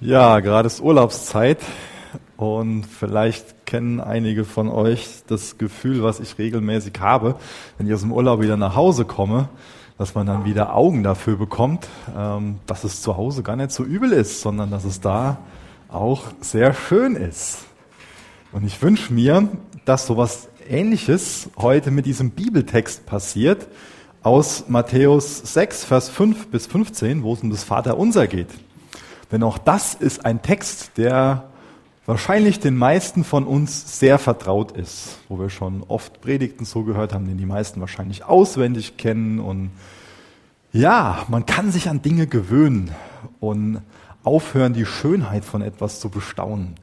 Ja, gerade ist Urlaubszeit und vielleicht kennen einige von euch das Gefühl, was ich regelmäßig habe, wenn ich aus dem Urlaub wieder nach Hause komme, dass man dann wieder Augen dafür bekommt, ähm, dass es zu Hause gar nicht so übel ist, sondern dass es da auch sehr schön ist. Und ich wünsche mir, dass sowas Ähnliches heute mit diesem Bibeltext passiert aus Matthäus 6, Vers 5 bis 15, wo es um das Vaterunser geht. Denn auch das ist ein Text, der wahrscheinlich den meisten von uns sehr vertraut ist, wo wir schon oft Predigten so gehört haben, den die meisten wahrscheinlich auswendig kennen. Und ja, man kann sich an Dinge gewöhnen und aufhören, die Schönheit von etwas zu bestaunen.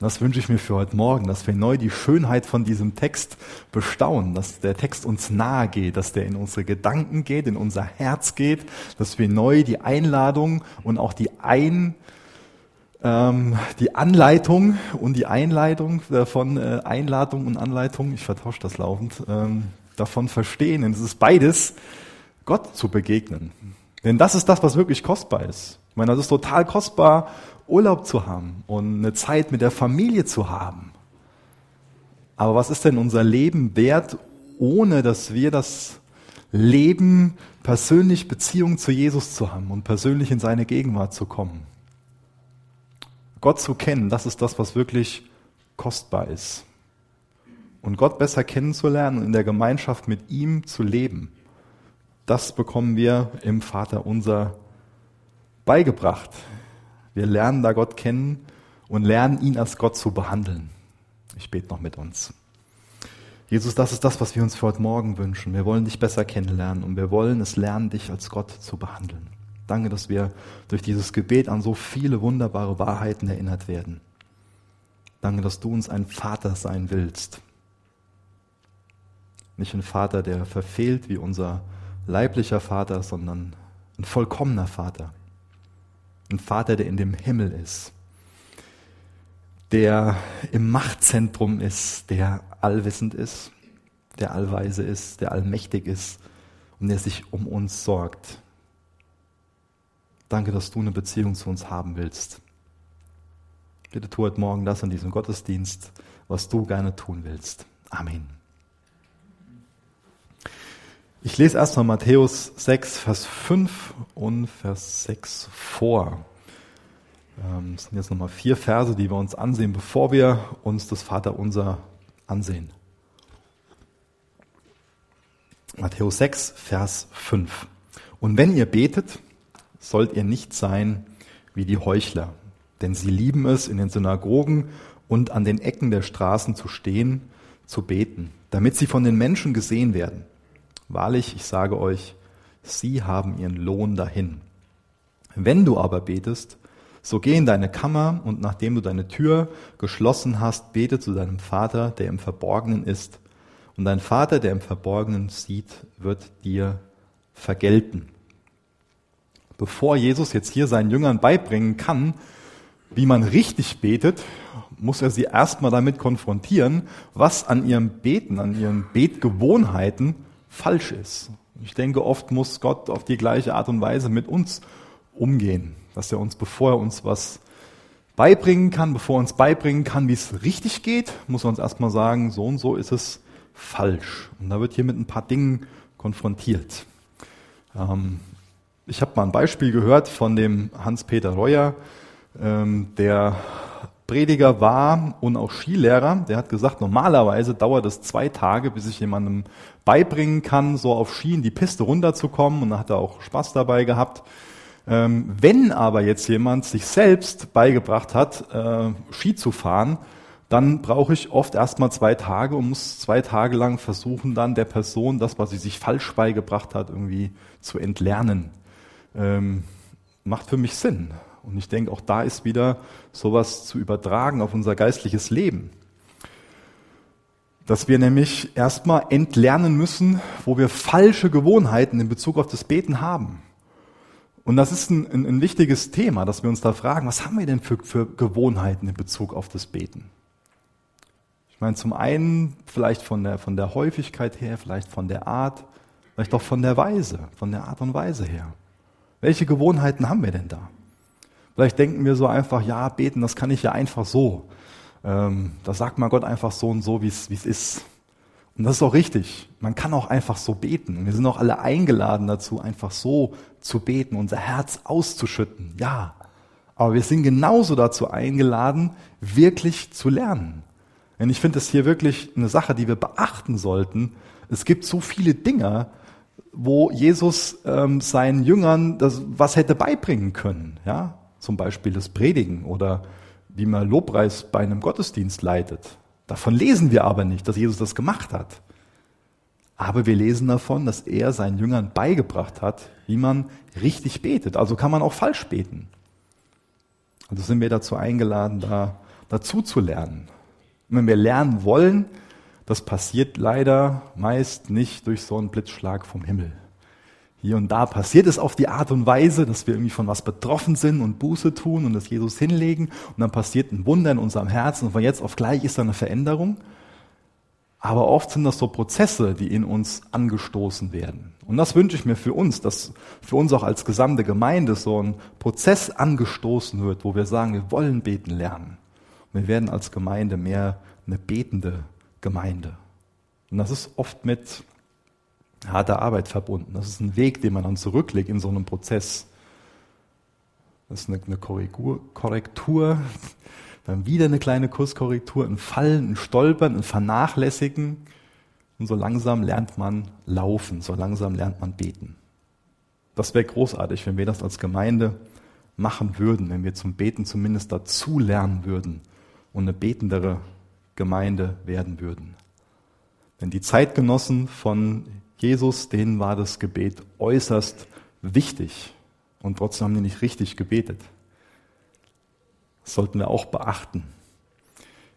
Und das wünsche ich mir für heute Morgen, dass wir neu die Schönheit von diesem Text bestaunen, dass der Text uns nahe geht, dass der in unsere Gedanken geht, in unser Herz geht, dass wir neu die Einladung und auch die Ein, ähm, die Anleitung und die Einleitung davon, äh, Einladung und Anleitung, ich vertausche das laufend, ähm, davon verstehen. Und es ist beides, Gott zu begegnen. Denn das ist das, was wirklich kostbar ist. Ich meine, das ist total kostbar, Urlaub zu haben und eine Zeit mit der Familie zu haben. Aber was ist denn unser Leben wert, ohne dass wir das Leben persönlich Beziehung zu Jesus zu haben und persönlich in seine Gegenwart zu kommen? Gott zu kennen, das ist das, was wirklich kostbar ist. Und Gott besser kennenzulernen und in der Gemeinschaft mit ihm zu leben, das bekommen wir im Vater unser beigebracht. Wir lernen da Gott kennen und lernen ihn als Gott zu behandeln. Ich bete noch mit uns. Jesus, das ist das, was wir uns für heute Morgen wünschen. Wir wollen dich besser kennenlernen und wir wollen es lernen, dich als Gott zu behandeln. Danke, dass wir durch dieses Gebet an so viele wunderbare Wahrheiten erinnert werden. Danke, dass du uns ein Vater sein willst. Nicht ein Vater, der verfehlt wie unser leiblicher Vater, sondern ein vollkommener Vater. Ein Vater, der in dem Himmel ist, der im Machtzentrum ist, der allwissend ist, der allweise ist, der allmächtig ist und der sich um uns sorgt. Danke, dass du eine Beziehung zu uns haben willst. Bitte tu heute Morgen das in diesem Gottesdienst, was du gerne tun willst. Amen. Ich lese erstmal Matthäus 6, Vers 5 und Vers 6 vor. Ähm, das sind jetzt nochmal vier Verse, die wir uns ansehen, bevor wir uns das Vaterunser ansehen. Matthäus 6, Vers 5. Und wenn ihr betet, sollt ihr nicht sein wie die Heuchler, denn sie lieben es, in den Synagogen und an den Ecken der Straßen zu stehen, zu beten, damit sie von den Menschen gesehen werden. Wahrlich, ich sage euch, sie haben ihren Lohn dahin. Wenn du aber betest, so geh in deine Kammer und nachdem du deine Tür geschlossen hast, bete zu deinem Vater, der im Verborgenen ist. Und dein Vater, der im Verborgenen sieht, wird dir vergelten. Bevor Jesus jetzt hier seinen Jüngern beibringen kann, wie man richtig betet, muss er sie erstmal damit konfrontieren, was an ihrem Beten, an ihren Betgewohnheiten falsch ist. Ich denke, oft muss Gott auf die gleiche Art und Weise mit uns umgehen, dass er uns, bevor er uns was beibringen kann, bevor er uns beibringen kann, wie es richtig geht, muss er uns erstmal sagen, so und so ist es falsch. Und da wird hier mit ein paar Dingen konfrontiert. Ähm, ich habe mal ein Beispiel gehört von dem Hans-Peter Reuer, ähm, der Prediger war und auch Skilehrer, der hat gesagt, normalerweise dauert es zwei Tage, bis ich jemandem beibringen kann, so auf in die Piste runterzukommen und hat er auch Spaß dabei gehabt. Ähm, wenn aber jetzt jemand sich selbst beigebracht hat, äh, Ski zu fahren, dann brauche ich oft erstmal zwei Tage und muss zwei Tage lang versuchen, dann der Person das, was sie sich falsch beigebracht hat, irgendwie zu entlernen. Ähm, macht für mich Sinn. Und ich denke, auch da ist wieder sowas zu übertragen auf unser geistliches Leben. Dass wir nämlich erstmal entlernen müssen, wo wir falsche Gewohnheiten in Bezug auf das Beten haben. Und das ist ein, ein, ein wichtiges Thema, dass wir uns da fragen, was haben wir denn für, für Gewohnheiten in Bezug auf das Beten? Ich meine, zum einen vielleicht von der, von der Häufigkeit her, vielleicht von der Art, vielleicht auch von der Weise, von der Art und Weise her. Welche Gewohnheiten haben wir denn da? Vielleicht denken wir so einfach, ja, beten, das kann ich ja einfach so. Ähm, das sagt mal Gott einfach so und so, wie es ist. Und das ist auch richtig. Man kann auch einfach so beten. Wir sind auch alle eingeladen dazu, einfach so zu beten, unser Herz auszuschütten. Ja. Aber wir sind genauso dazu eingeladen, wirklich zu lernen. Denn ich finde es hier wirklich eine Sache, die wir beachten sollten. Es gibt so viele Dinge, wo Jesus ähm, seinen Jüngern das was hätte beibringen können. Ja, zum Beispiel das Predigen oder wie man Lobpreis bei einem Gottesdienst leitet. Davon lesen wir aber nicht, dass Jesus das gemacht hat. Aber wir lesen davon, dass er seinen Jüngern beigebracht hat, wie man richtig betet. Also kann man auch falsch beten. Also sind wir dazu eingeladen, da dazu zu lernen. Und wenn wir lernen wollen, das passiert leider meist nicht durch so einen Blitzschlag vom Himmel. Hier und da passiert es auf die Art und Weise, dass wir irgendwie von was betroffen sind und Buße tun und das Jesus hinlegen und dann passiert ein Wunder in unserem Herzen und von jetzt auf gleich ist da eine Veränderung. Aber oft sind das so Prozesse, die in uns angestoßen werden. Und das wünsche ich mir für uns, dass für uns auch als gesamte Gemeinde so ein Prozess angestoßen wird, wo wir sagen, wir wollen beten lernen. Und wir werden als Gemeinde mehr eine betende Gemeinde. Und das ist oft mit harter Arbeit verbunden. Das ist ein Weg, den man dann zurücklegt in so einem Prozess. Das ist eine, eine Korrektur, Korrektur, dann wieder eine kleine Kurskorrektur, ein Fallen, ein Stolpern, ein Vernachlässigen. Und so langsam lernt man laufen, so langsam lernt man beten. Das wäre großartig, wenn wir das als Gemeinde machen würden, wenn wir zum Beten zumindest dazu lernen würden und eine betendere Gemeinde werden würden. Denn die Zeitgenossen von Jesus, denen war das Gebet äußerst wichtig und trotzdem haben die nicht richtig gebetet. Das sollten wir auch beachten.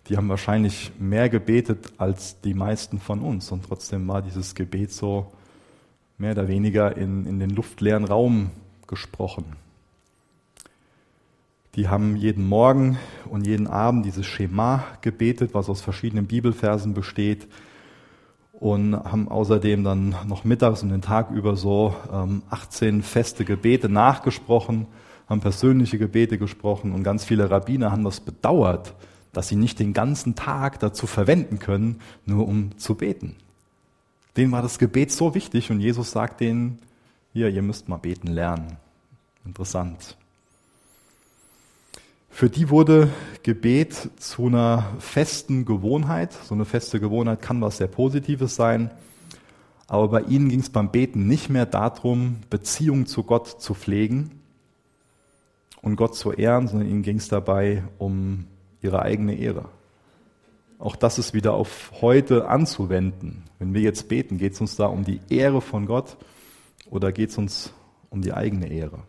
Die haben wahrscheinlich mehr gebetet als die meisten von uns und trotzdem war dieses Gebet so mehr oder weniger in, in den luftleeren Raum gesprochen. Die haben jeden Morgen und jeden Abend dieses Schema gebetet, was aus verschiedenen Bibelversen besteht und haben außerdem dann noch mittags und den Tag über so ähm, 18 feste Gebete nachgesprochen, haben persönliche Gebete gesprochen und ganz viele Rabbiner haben das bedauert, dass sie nicht den ganzen Tag dazu verwenden können, nur um zu beten. Denen war das Gebet so wichtig und Jesus sagt denen, hier, ihr müsst mal beten lernen. Interessant. Für die wurde Gebet zu einer festen Gewohnheit. So eine feste Gewohnheit kann was sehr Positives sein. Aber bei ihnen ging es beim Beten nicht mehr darum, Beziehung zu Gott zu pflegen und Gott zu ehren, sondern ihnen ging es dabei um ihre eigene Ehre. Auch das ist wieder auf heute anzuwenden. Wenn wir jetzt beten, geht es uns da um die Ehre von Gott oder geht es uns um die eigene Ehre?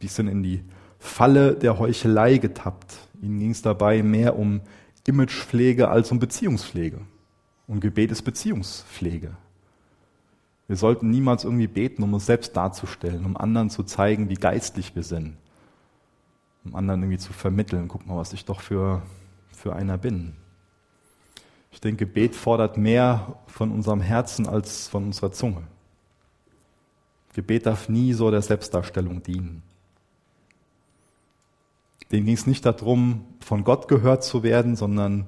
Die sind in die Falle der Heuchelei getappt. Ihnen ging es dabei mehr um Imagepflege als um Beziehungspflege. Und Gebet ist Beziehungspflege. Wir sollten niemals irgendwie beten, um uns selbst darzustellen, um anderen zu zeigen, wie geistlich wir sind. Um anderen irgendwie zu vermitteln, guck mal, was ich doch für, für einer bin. Ich denke, Gebet fordert mehr von unserem Herzen als von unserer Zunge. Gebet darf nie so der Selbstdarstellung dienen. Denen ging es nicht darum, von Gott gehört zu werden, sondern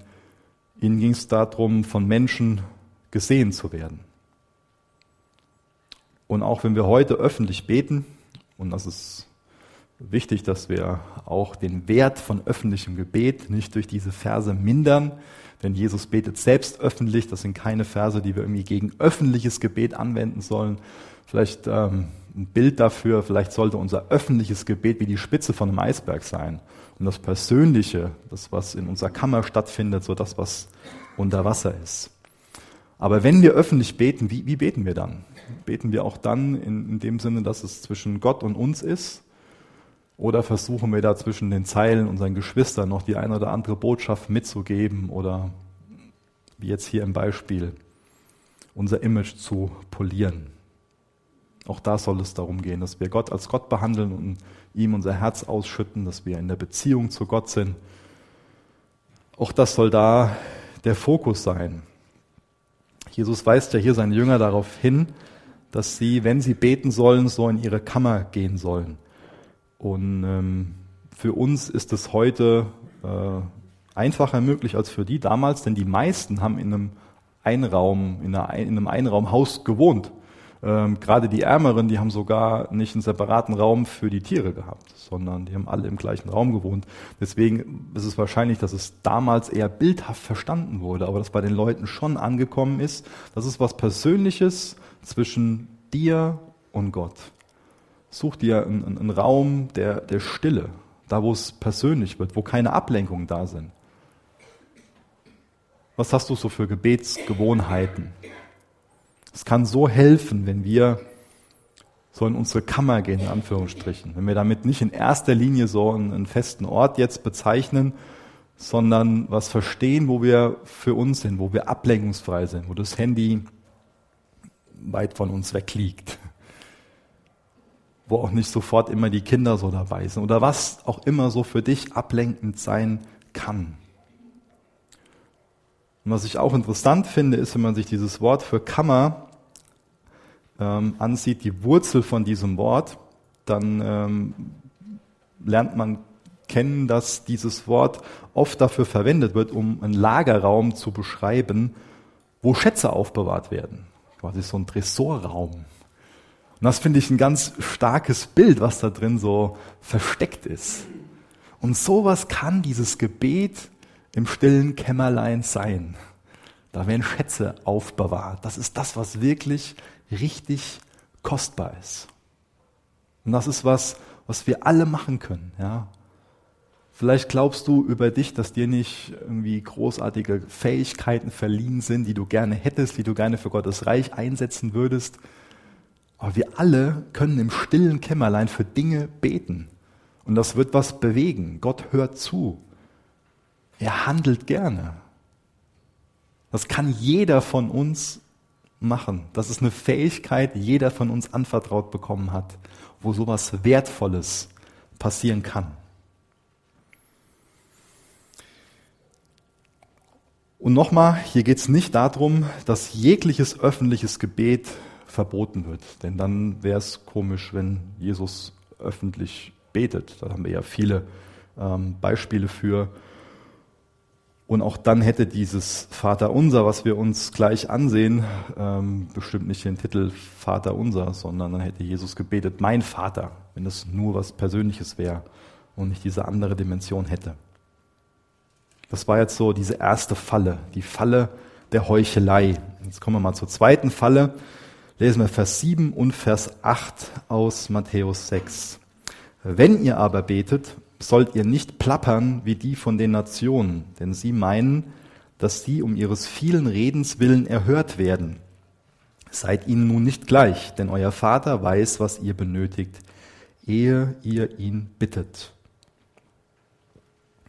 ihnen ging es darum, von Menschen gesehen zu werden. Und auch wenn wir heute öffentlich beten, und das ist wichtig, dass wir auch den Wert von öffentlichem Gebet nicht durch diese Verse mindern, denn Jesus betet selbst öffentlich. Das sind keine Verse, die wir irgendwie gegen öffentliches Gebet anwenden sollen. Vielleicht ähm, ein Bild dafür, vielleicht sollte unser öffentliches Gebet wie die Spitze von einem Eisberg sein. Und das Persönliche, das, was in unserer Kammer stattfindet, so das, was unter Wasser ist. Aber wenn wir öffentlich beten, wie, wie beten wir dann? Beten wir auch dann in, in dem Sinne, dass es zwischen Gott und uns ist? Oder versuchen wir da zwischen den Zeilen unseren Geschwistern noch die eine oder andere Botschaft mitzugeben oder wie jetzt hier im Beispiel unser Image zu polieren? Auch da soll es darum gehen, dass wir Gott als Gott behandeln und ihm unser Herz ausschütten, dass wir in der Beziehung zu Gott sind. Auch das soll da der Fokus sein. Jesus weist ja hier seine Jünger darauf hin, dass sie, wenn sie beten sollen, so in ihre Kammer gehen sollen und ähm, für uns ist es heute äh, einfacher möglich als für die damals, denn die meisten haben in einem Einraum, in, einer, in einem Einraumhaus gewohnt. Ähm, gerade die Ärmeren, die haben sogar nicht einen separaten Raum für die Tiere gehabt, sondern die haben alle im gleichen Raum gewohnt. Deswegen ist es wahrscheinlich, dass es damals eher bildhaft verstanden wurde, aber dass bei den Leuten schon angekommen ist, das ist was Persönliches zwischen dir und Gott. Such dir einen, einen Raum der, der Stille, da wo es persönlich wird, wo keine Ablenkungen da sind. Was hast du so für Gebetsgewohnheiten? Es kann so helfen, wenn wir so in unsere Kammer gehen, in Anführungsstrichen. Wenn wir damit nicht in erster Linie so einen, einen festen Ort jetzt bezeichnen, sondern was verstehen, wo wir für uns sind, wo wir ablenkungsfrei sind, wo das Handy weit von uns weg liegt, wo auch nicht sofort immer die Kinder so dabei sind oder was auch immer so für dich ablenkend sein kann. Und was ich auch interessant finde, ist, wenn man sich dieses Wort für Kammer ähm, ansieht, die Wurzel von diesem Wort, dann ähm, lernt man kennen, dass dieses Wort oft dafür verwendet wird, um einen Lagerraum zu beschreiben, wo Schätze aufbewahrt werden. Quasi so ein Tresorraum. Und das finde ich ein ganz starkes Bild, was da drin so versteckt ist. Und sowas kann dieses Gebet im stillen Kämmerlein sein. Da werden Schätze aufbewahrt. Das ist das, was wirklich richtig kostbar ist. Und das ist was, was wir alle machen können. Ja? Vielleicht glaubst du über dich, dass dir nicht irgendwie großartige Fähigkeiten verliehen sind, die du gerne hättest, die du gerne für Gottes Reich einsetzen würdest. Aber wir alle können im stillen Kämmerlein für Dinge beten. Und das wird was bewegen. Gott hört zu. Er handelt gerne. Das kann jeder von uns machen. Das ist eine Fähigkeit, die jeder von uns anvertraut bekommen hat, wo sowas Wertvolles passieren kann. Und nochmal, hier geht es nicht darum, dass jegliches öffentliches Gebet verboten wird. Denn dann wäre es komisch, wenn Jesus öffentlich betet. Da haben wir ja viele ähm, Beispiele für. Und auch dann hätte dieses Vater unser, was wir uns gleich ansehen, ähm, bestimmt nicht den Titel Vater unser, sondern dann hätte Jesus gebetet, mein Vater, wenn es nur was Persönliches wäre und nicht diese andere Dimension hätte. Das war jetzt so diese erste Falle, die Falle der Heuchelei. Jetzt kommen wir mal zur zweiten Falle. Lesen wir Vers 7 und Vers 8 aus Matthäus 6. Wenn ihr aber betet, sollt ihr nicht plappern wie die von den Nationen, denn sie meinen, dass sie um ihres vielen Redens willen erhört werden. Seid ihnen nun nicht gleich, denn euer Vater weiß, was ihr benötigt, ehe ihr ihn bittet.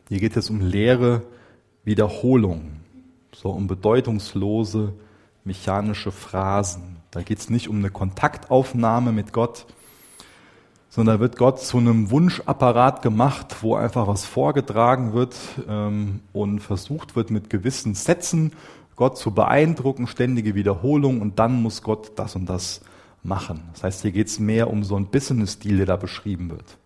Hier geht es um leere Wiederholung, so um bedeutungslose mechanische Phrasen. Da geht es nicht um eine Kontaktaufnahme mit Gott, sondern da wird Gott zu einem Wunschapparat gemacht, wo einfach was vorgetragen wird ähm, und versucht wird mit gewissen Sätzen Gott zu beeindrucken, ständige Wiederholung und dann muss Gott das und das machen. Das heißt, hier geht es mehr um so einen Business-Stil, der da beschrieben wird.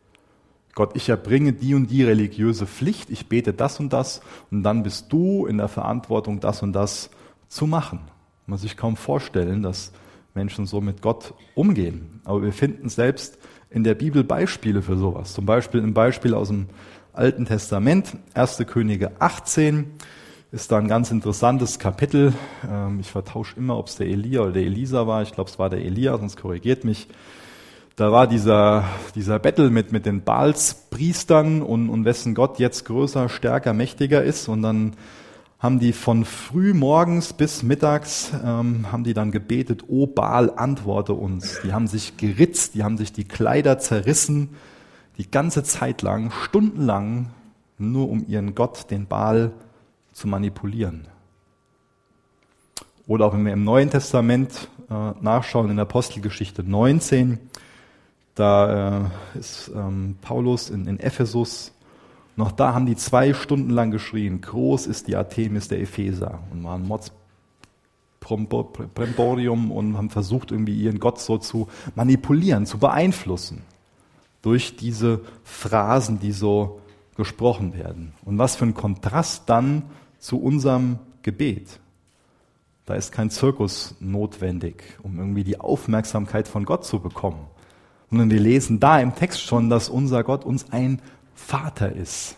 Gott, ich erbringe die und die religiöse Pflicht, ich bete das und das und dann bist du in der Verantwortung, das und das zu machen. Man sich kaum vorstellen, dass Menschen so mit Gott umgehen. Aber wir finden selbst in der Bibel Beispiele für sowas. Zum Beispiel ein Beispiel aus dem Alten Testament, 1. Könige 18, ist da ein ganz interessantes Kapitel. Ähm, ich vertausche immer, ob es der Elia oder der Elisa war. Ich glaube, es war der Elia, sonst korrigiert mich. Da war dieser, dieser Battle mit, mit den Baalspriestern und, und wessen Gott jetzt größer, stärker, mächtiger ist. Und dann haben die von früh morgens bis mittags, ähm, haben die dann gebetet, O Baal, antworte uns. Die haben sich geritzt, die haben sich die Kleider zerrissen, die ganze Zeit lang, stundenlang, nur um ihren Gott, den Baal, zu manipulieren. Oder auch wenn wir im Neuen Testament äh, nachschauen, in der Apostelgeschichte 19, da äh, ist ähm, Paulus in, in Ephesus noch da haben die zwei Stunden lang geschrien, groß ist die Artemis der Epheser und waren Mods Bremborium und haben versucht, irgendwie ihren Gott so zu manipulieren, zu beeinflussen. durch diese Phrasen, die so gesprochen werden. Und was für ein Kontrast dann zu unserem Gebet. Da ist kein Zirkus notwendig, um irgendwie die Aufmerksamkeit von Gott zu bekommen. Sondern wir lesen da im Text schon, dass unser Gott uns ein Vater ist.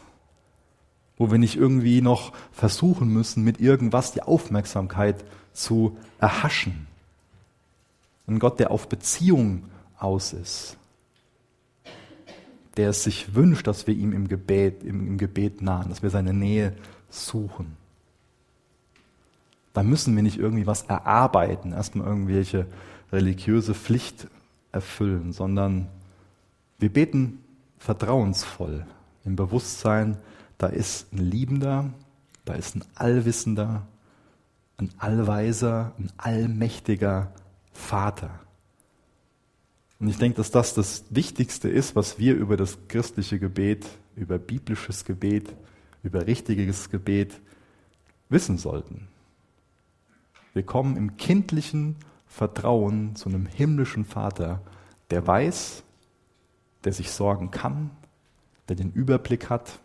Wo wir nicht irgendwie noch versuchen müssen, mit irgendwas die Aufmerksamkeit zu erhaschen. Ein Gott, der auf Beziehung aus ist. Der es sich wünscht, dass wir ihm im Gebet, im, im Gebet nahen, dass wir seine Nähe suchen da müssen wir nicht irgendwie was erarbeiten, erstmal irgendwelche religiöse Pflicht erfüllen, sondern wir beten vertrauensvoll im Bewusstsein, da ist ein Liebender, da ist ein Allwissender, ein Allweiser, ein allmächtiger Vater. Und ich denke, dass das das Wichtigste ist, was wir über das christliche Gebet, über biblisches Gebet, über richtiges Gebet wissen sollten. Wir kommen im kindlichen Vertrauen zu einem himmlischen Vater, der weiß, der sich sorgen kann, der den Überblick hat,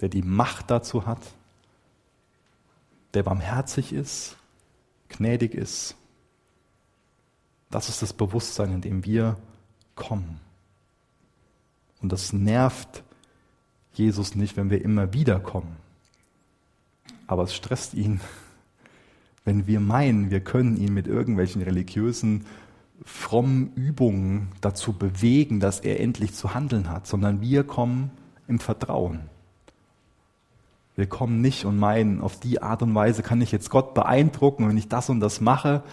der die Macht dazu hat, der barmherzig ist, gnädig ist. Das ist das Bewusstsein, in dem wir kommen. Und das nervt Jesus nicht, wenn wir immer wieder kommen. Aber es stresst ihn, wenn wir meinen, wir können ihn mit irgendwelchen religiösen, frommen Übungen dazu bewegen, dass er endlich zu handeln hat, sondern wir kommen im Vertrauen. Wir kommen nicht und meinen, auf die Art und Weise kann ich jetzt Gott beeindrucken, wenn ich das und das mache,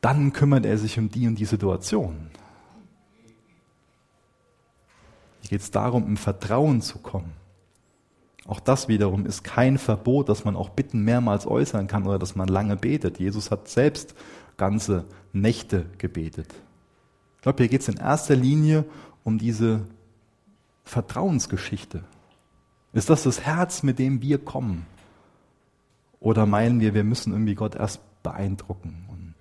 dann kümmert er sich um die und die Situation. Hier geht es darum, im Vertrauen zu kommen. Auch das wiederum ist kein Verbot, dass man auch Bitten mehrmals äußern kann oder dass man lange betet. Jesus hat selbst ganze Nächte gebetet. Ich glaube, hier geht es in erster Linie um diese Vertrauensgeschichte. Ist das das Herz, mit dem wir kommen? Oder meinen wir, wir müssen irgendwie Gott erst beeindrucken und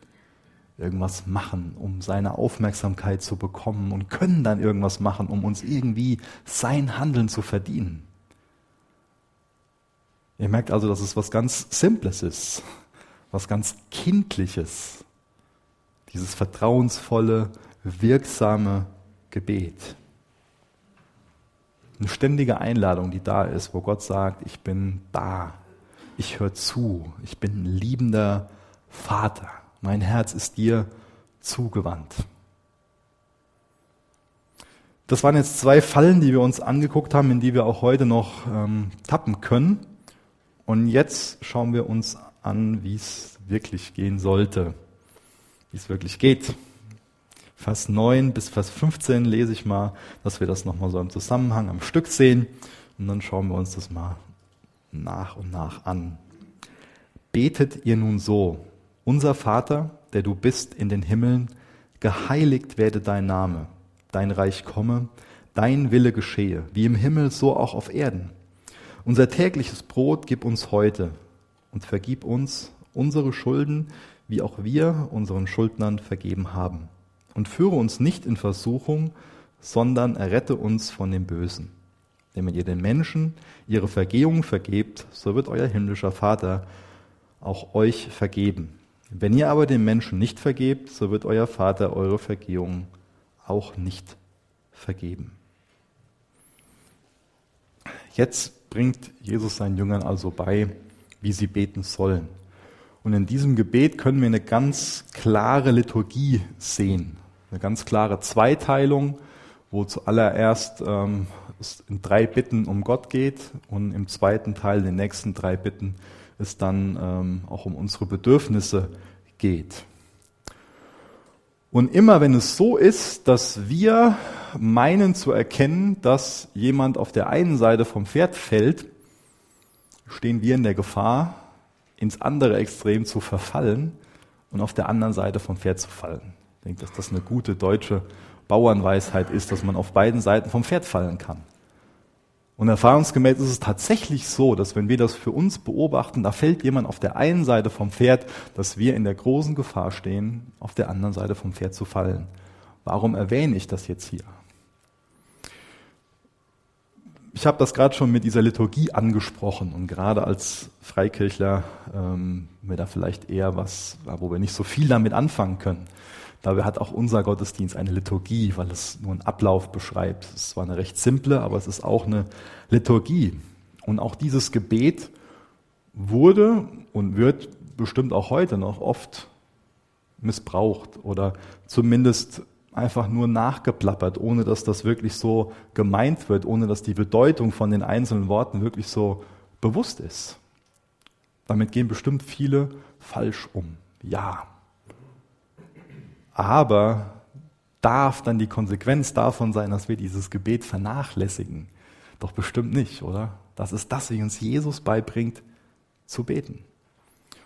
irgendwas machen, um seine Aufmerksamkeit zu bekommen und können dann irgendwas machen, um uns irgendwie sein Handeln zu verdienen? Ihr merkt also, dass es was ganz Simples ist, was ganz Kindliches, dieses vertrauensvolle, wirksame Gebet. Eine ständige Einladung, die da ist, wo Gott sagt, ich bin da, ich höre zu, ich bin ein liebender Vater, mein Herz ist dir zugewandt. Das waren jetzt zwei Fallen, die wir uns angeguckt haben, in die wir auch heute noch ähm, tappen können. Und jetzt schauen wir uns an, wie es wirklich gehen sollte, wie es wirklich geht. Vers 9 bis Vers 15 lese ich mal, dass wir das nochmal so im Zusammenhang am Stück sehen. Und dann schauen wir uns das mal nach und nach an. Betet ihr nun so, unser Vater, der du bist in den Himmeln, geheiligt werde dein Name, dein Reich komme, dein Wille geschehe, wie im Himmel so auch auf Erden. Unser tägliches Brot gib uns heute und vergib uns unsere Schulden, wie auch wir unseren Schuldnern vergeben haben. Und führe uns nicht in Versuchung, sondern errette uns von dem Bösen. Denn wenn ihr den Menschen ihre Vergehung vergebt, so wird euer himmlischer Vater auch euch vergeben. Wenn ihr aber den Menschen nicht vergebt, so wird euer Vater eure Vergehung auch nicht vergeben. Jetzt bringt Jesus seinen Jüngern also bei, wie sie beten sollen. Und in diesem Gebet können wir eine ganz klare Liturgie sehen, eine ganz klare Zweiteilung, wo zuallererst ähm, es in drei Bitten um Gott geht und im zweiten Teil, den nächsten drei Bitten, es dann ähm, auch um unsere Bedürfnisse geht. Und immer wenn es so ist, dass wir meinen zu erkennen, dass jemand auf der einen Seite vom Pferd fällt, stehen wir in der Gefahr, ins andere Extrem zu verfallen und auf der anderen Seite vom Pferd zu fallen. Ich denke, dass das eine gute deutsche Bauernweisheit ist, dass man auf beiden Seiten vom Pferd fallen kann. Und erfahrungsgemäß ist es tatsächlich so, dass wenn wir das für uns beobachten, da fällt jemand auf der einen Seite vom Pferd, dass wir in der großen Gefahr stehen, auf der anderen Seite vom Pferd zu fallen. Warum erwähne ich das jetzt hier? Ich habe das gerade schon mit dieser Liturgie angesprochen und gerade als Freikirchler ähm, mir da vielleicht eher was, wo wir nicht so viel damit anfangen können. Dabei hat auch unser Gottesdienst eine Liturgie, weil es nur einen Ablauf beschreibt. Es ist zwar eine recht simple, aber es ist auch eine Liturgie. Und auch dieses Gebet wurde und wird bestimmt auch heute noch oft missbraucht oder zumindest einfach nur nachgeplappert, ohne dass das wirklich so gemeint wird, ohne dass die Bedeutung von den einzelnen Worten wirklich so bewusst ist. Damit gehen bestimmt viele falsch um. Ja. Aber darf dann die Konsequenz davon sein, dass wir dieses Gebet vernachlässigen? Doch bestimmt nicht, oder? Das ist das, wie uns Jesus beibringt, zu beten.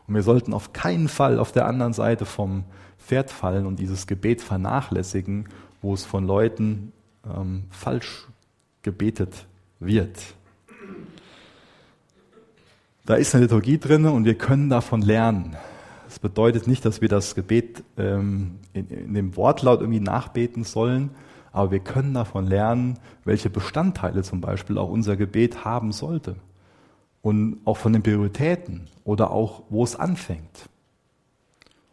Und wir sollten auf keinen Fall auf der anderen Seite vom Pferd fallen und dieses Gebet vernachlässigen, wo es von Leuten ähm, falsch gebetet wird. Da ist eine Liturgie drin und wir können davon lernen. Das bedeutet nicht, dass wir das Gebet ähm, in, in dem Wortlaut irgendwie nachbeten sollen, aber wir können davon lernen, welche Bestandteile zum Beispiel auch unser Gebet haben sollte und auch von den Prioritäten oder auch, wo es anfängt.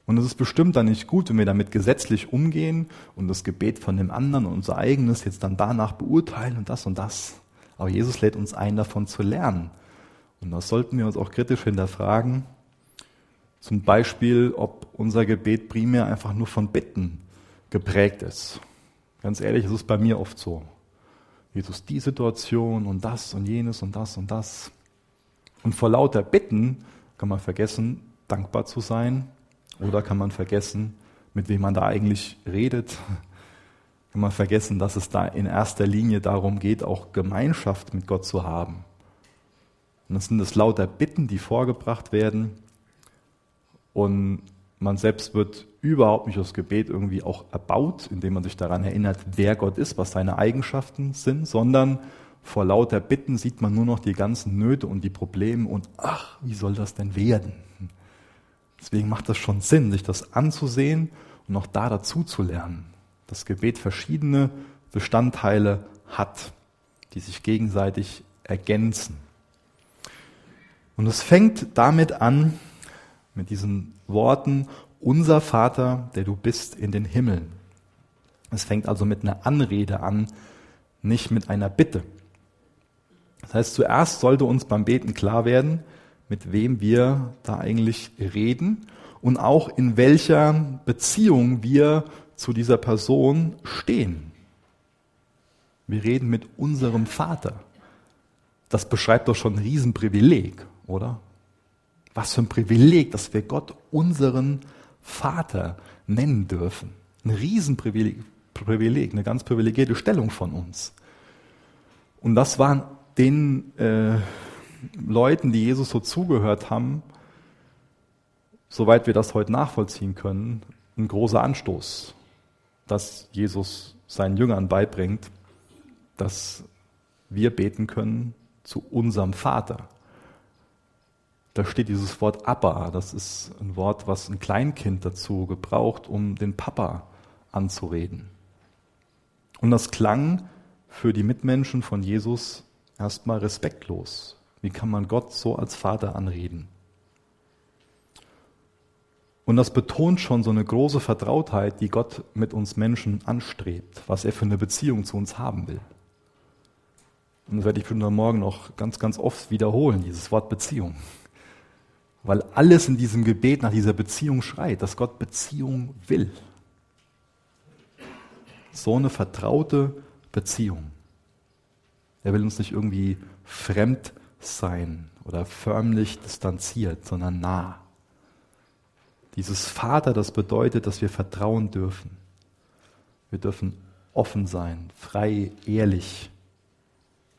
Und es ist bestimmt dann nicht gut, wenn wir damit gesetzlich umgehen und das Gebet von dem anderen und unser eigenes jetzt dann danach beurteilen und das und das. Aber Jesus lädt uns ein, davon zu lernen. Und das sollten wir uns auch kritisch hinterfragen. Zum Beispiel, ob unser Gebet primär einfach nur von Bitten geprägt ist. Ganz ehrlich, es ist bei mir oft so. Jesus, die Situation und das und jenes und das und das. Und vor lauter Bitten kann man vergessen, dankbar zu sein oder kann man vergessen, mit wem man da eigentlich redet. Kann man vergessen, dass es da in erster Linie darum geht, auch Gemeinschaft mit Gott zu haben. Und das sind es lauter Bitten, die vorgebracht werden. Und man selbst wird überhaupt nicht das Gebet irgendwie auch erbaut, indem man sich daran erinnert, wer Gott ist, was seine Eigenschaften sind, sondern vor lauter Bitten sieht man nur noch die ganzen Nöte und die Probleme und ach, wie soll das denn werden? Deswegen macht das schon Sinn, sich das anzusehen und noch da dazu zu lernen. Das Gebet verschiedene Bestandteile hat, die sich gegenseitig ergänzen. Und es fängt damit an, mit diesen Worten, unser Vater, der du bist in den Himmeln. Es fängt also mit einer Anrede an, nicht mit einer Bitte. Das heißt, zuerst sollte uns beim Beten klar werden, mit wem wir da eigentlich reden und auch in welcher Beziehung wir zu dieser Person stehen. Wir reden mit unserem Vater. Das beschreibt doch schon ein Riesenprivileg, oder? Was für ein Privileg, dass wir Gott unseren Vater nennen dürfen. Ein Riesenprivileg, Privileg, eine ganz privilegierte Stellung von uns. Und das waren den äh, Leuten, die Jesus so zugehört haben, soweit wir das heute nachvollziehen können, ein großer Anstoß, dass Jesus seinen Jüngern beibringt, dass wir beten können zu unserem Vater. Da steht dieses Wort Abba, das ist ein Wort, was ein Kleinkind dazu gebraucht, um den Papa anzureden. Und das klang für die Mitmenschen von Jesus erstmal respektlos. Wie kann man Gott so als Vater anreden? Und das betont schon so eine große Vertrautheit, die Gott mit uns Menschen anstrebt, was er für eine Beziehung zu uns haben will. Und das werde ich heute Morgen noch ganz, ganz oft wiederholen, dieses Wort Beziehung. Weil alles in diesem Gebet nach dieser Beziehung schreit, dass Gott Beziehung will. So eine vertraute Beziehung. Er will uns nicht irgendwie fremd sein oder förmlich distanziert, sondern nah. Dieses Vater, das bedeutet, dass wir vertrauen dürfen. Wir dürfen offen sein, frei, ehrlich.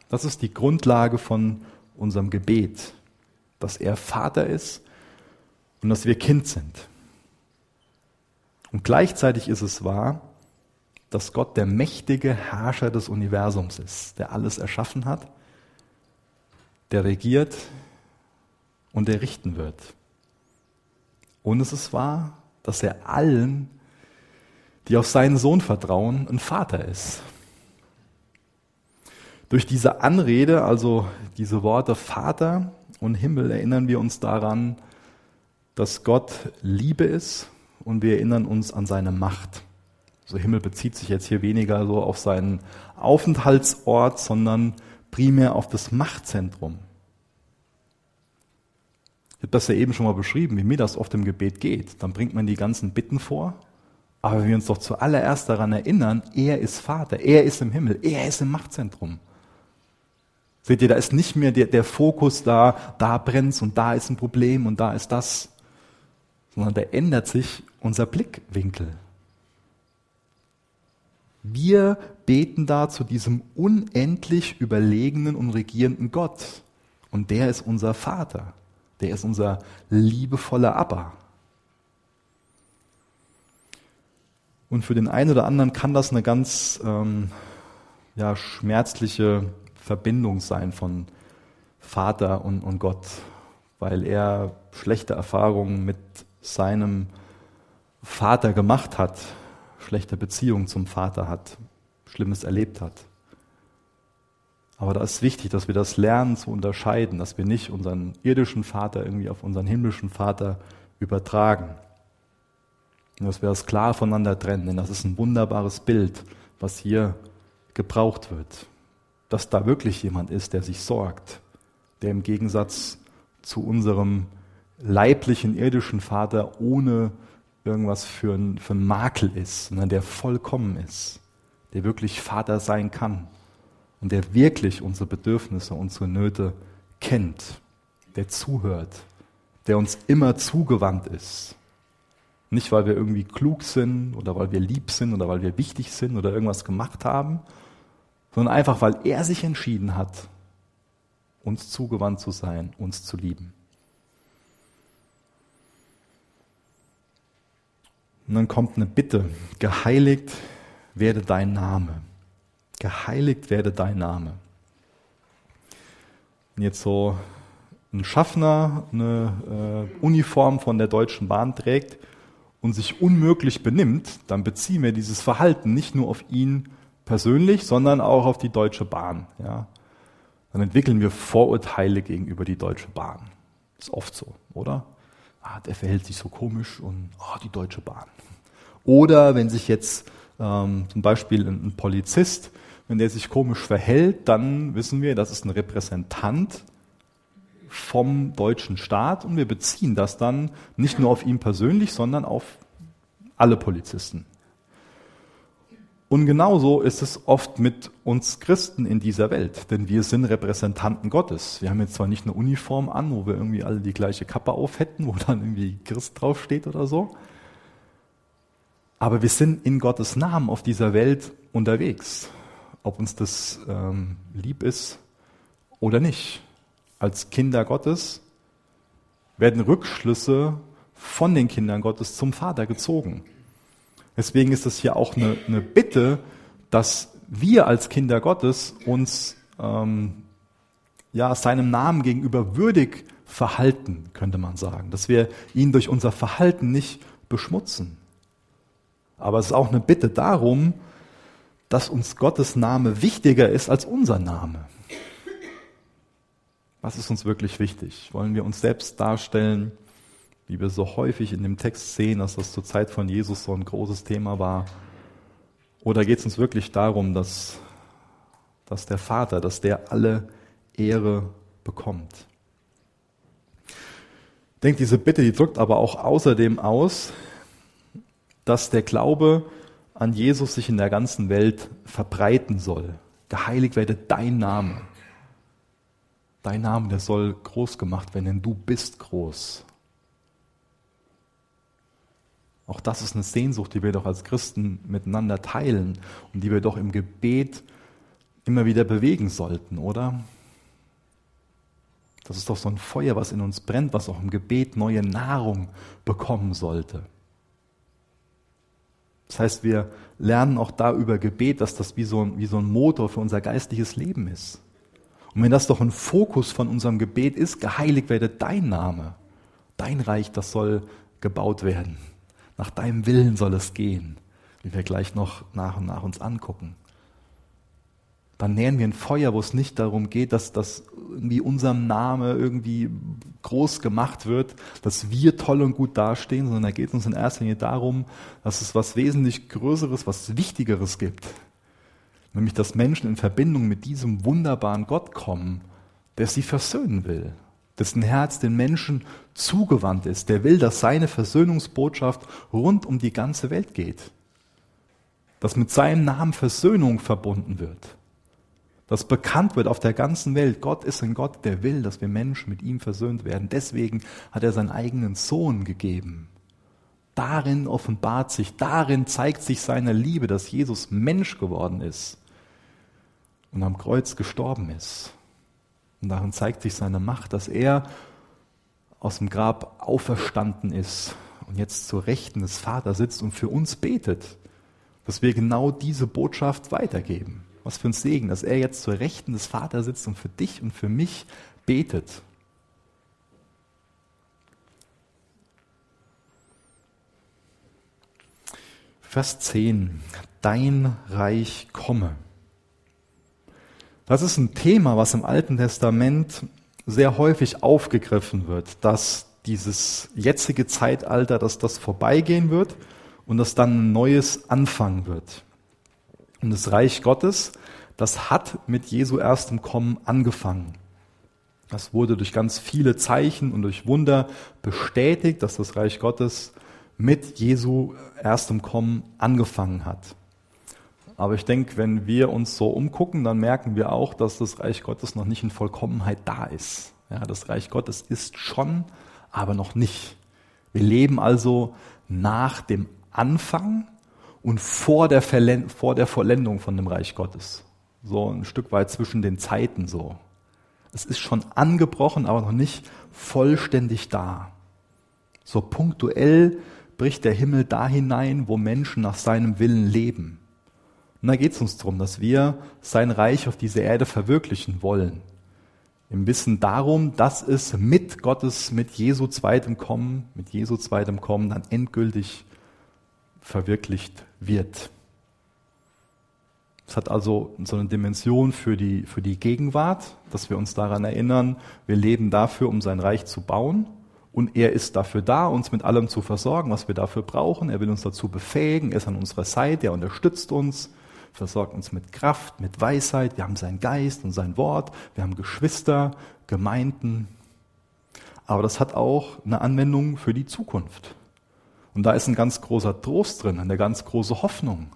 Das ist die Grundlage von unserem Gebet, dass er Vater ist und dass wir Kind sind. Und gleichzeitig ist es wahr, dass Gott der mächtige Herrscher des Universums ist, der alles erschaffen hat, der regiert und der richten wird. Und es ist wahr, dass er allen, die auf seinen Sohn vertrauen, ein Vater ist. Durch diese Anrede, also diese Worte Vater und Himmel, erinnern wir uns daran, dass Gott Liebe ist und wir erinnern uns an seine Macht. Also Himmel bezieht sich jetzt hier weniger so auf seinen Aufenthaltsort, sondern primär auf das Machtzentrum. Ich habe das ja eben schon mal beschrieben, wie mir das oft im Gebet geht. Dann bringt man die ganzen Bitten vor, aber wir uns doch zuallererst daran erinnern, er ist Vater, er ist im Himmel, er ist im Machtzentrum. Seht ihr, da ist nicht mehr der, der Fokus da, da brennt's und da ist ein Problem und da ist das, sondern da ändert sich unser Blickwinkel. Wir beten da zu diesem unendlich überlegenen und regierenden Gott. Und der ist unser Vater. Der ist unser liebevoller Abba. Und für den einen oder anderen kann das eine ganz ähm, ja, schmerzliche Verbindung sein von Vater und, und Gott, weil er schlechte Erfahrungen mit seinem Vater gemacht hat, schlechte Beziehung zum Vater hat, Schlimmes erlebt hat. Aber da ist wichtig, dass wir das lernen zu unterscheiden, dass wir nicht unseren irdischen Vater irgendwie auf unseren himmlischen Vater übertragen. Und dass wir das klar voneinander trennen, denn das ist ein wunderbares Bild, was hier gebraucht wird. Dass da wirklich jemand ist, der sich sorgt, der im Gegensatz zu unserem leiblichen irdischen Vater ohne irgendwas für ein, für ein Makel ist, sondern der vollkommen ist, der wirklich Vater sein kann und der wirklich unsere Bedürfnisse, unsere Nöte kennt, der zuhört, der uns immer zugewandt ist. Nicht, weil wir irgendwie klug sind oder weil wir lieb sind oder weil wir wichtig sind oder irgendwas gemacht haben, sondern einfach, weil er sich entschieden hat, uns zugewandt zu sein, uns zu lieben. Und dann kommt eine Bitte, geheiligt werde dein Name. Geheiligt werde dein Name. Wenn jetzt so ein Schaffner eine äh, Uniform von der Deutschen Bahn trägt und sich unmöglich benimmt, dann beziehen wir dieses Verhalten nicht nur auf ihn persönlich, sondern auch auf die Deutsche Bahn. Ja. Dann entwickeln wir Vorurteile gegenüber die Deutsche Bahn. Ist oft so, oder? Ah, der verhält sich so komisch und ah, die Deutsche Bahn. Oder wenn sich jetzt ähm, zum Beispiel ein, ein Polizist, wenn der sich komisch verhält, dann wissen wir, das ist ein Repräsentant vom deutschen Staat und wir beziehen das dann nicht nur auf ihn persönlich, sondern auf alle Polizisten. Und genauso ist es oft mit uns Christen in dieser Welt, denn wir sind Repräsentanten Gottes. Wir haben jetzt zwar nicht eine Uniform an, wo wir irgendwie alle die gleiche Kappe auf hätten, wo dann irgendwie Christ draufsteht oder so, aber wir sind in Gottes Namen auf dieser Welt unterwegs, ob uns das ähm, lieb ist oder nicht. Als Kinder Gottes werden Rückschlüsse von den Kindern Gottes zum Vater gezogen. Deswegen ist es hier auch eine, eine Bitte, dass wir als Kinder Gottes uns ähm, ja, seinem Namen gegenüber würdig verhalten, könnte man sagen. Dass wir ihn durch unser Verhalten nicht beschmutzen. Aber es ist auch eine Bitte darum, dass uns Gottes Name wichtiger ist als unser Name. Was ist uns wirklich wichtig? Wollen wir uns selbst darstellen wie wir so häufig in dem Text sehen, dass das zur Zeit von Jesus so ein großes Thema war? Oder geht es uns wirklich darum, dass, dass der Vater, dass der alle Ehre bekommt? Ich denke, diese Bitte, die drückt aber auch außerdem aus, dass der Glaube an Jesus sich in der ganzen Welt verbreiten soll. Geheiligt werde dein Name. Dein Name, der soll groß gemacht werden, denn du bist groß. Auch das ist eine Sehnsucht, die wir doch als Christen miteinander teilen und die wir doch im Gebet immer wieder bewegen sollten, oder? Das ist doch so ein Feuer, was in uns brennt, was auch im Gebet neue Nahrung bekommen sollte. Das heißt, wir lernen auch da über Gebet, dass das wie so, ein, wie so ein Motor für unser geistliches Leben ist. Und wenn das doch ein Fokus von unserem Gebet ist, geheiligt werde dein Name, dein Reich, das soll gebaut werden. Nach deinem Willen soll es gehen, wie wir gleich noch nach und nach uns angucken. Dann nähren wir ein Feuer, wo es nicht darum geht, dass das irgendwie unserem Name irgendwie groß gemacht wird, dass wir toll und gut dastehen, sondern da geht es uns in erster Linie darum, dass es was wesentlich Größeres, was Wichtigeres gibt. Nämlich, dass Menschen in Verbindung mit diesem wunderbaren Gott kommen, der sie versöhnen will, dessen Herz den Menschen zugewandt ist, der will, dass seine Versöhnungsbotschaft rund um die ganze Welt geht. Dass mit seinem Namen Versöhnung verbunden wird dass bekannt wird auf der ganzen Welt, Gott ist ein Gott, der will, dass wir Menschen mit ihm versöhnt werden. Deswegen hat er seinen eigenen Sohn gegeben. Darin offenbart sich, darin zeigt sich seine Liebe, dass Jesus Mensch geworden ist und am Kreuz gestorben ist. Und darin zeigt sich seine Macht, dass er aus dem Grab auferstanden ist und jetzt zur Rechten des Vaters sitzt und für uns betet, dass wir genau diese Botschaft weitergeben. Was für ein Segen, dass er jetzt zur Rechten des Vaters sitzt und für dich und für mich betet. Vers 10. Dein Reich komme. Das ist ein Thema, was im Alten Testament sehr häufig aufgegriffen wird, dass dieses jetzige Zeitalter, dass das vorbeigehen wird und dass dann ein neues anfangen wird. Und das Reich Gottes, das hat mit Jesu erstem Kommen angefangen. Das wurde durch ganz viele Zeichen und durch Wunder bestätigt, dass das Reich Gottes mit Jesu erstem Kommen angefangen hat. Aber ich denke, wenn wir uns so umgucken, dann merken wir auch, dass das Reich Gottes noch nicht in Vollkommenheit da ist. Ja, das Reich Gottes ist schon, aber noch nicht. Wir leben also nach dem Anfang und vor der, vor der Vollendung von dem Reich Gottes. So ein Stück weit zwischen den Zeiten so. Es ist schon angebrochen, aber noch nicht vollständig da. So punktuell bricht der Himmel da hinein, wo Menschen nach seinem Willen leben. Und da geht es uns darum, dass wir sein Reich auf dieser Erde verwirklichen wollen. Im Wissen darum, dass es mit Gottes, mit Jesu zweitem Kommen, mit Jesu zweitem Kommen dann endgültig verwirklicht wird. Es hat also so eine Dimension für die, für die Gegenwart, dass wir uns daran erinnern, wir leben dafür, um sein Reich zu bauen. Und er ist dafür da, uns mit allem zu versorgen, was wir dafür brauchen. Er will uns dazu befähigen. Er ist an unserer Seite. Er unterstützt uns, versorgt uns mit Kraft, mit Weisheit. Wir haben seinen Geist und sein Wort. Wir haben Geschwister, Gemeinden. Aber das hat auch eine Anwendung für die Zukunft. Und da ist ein ganz großer Trost drin, eine ganz große Hoffnung.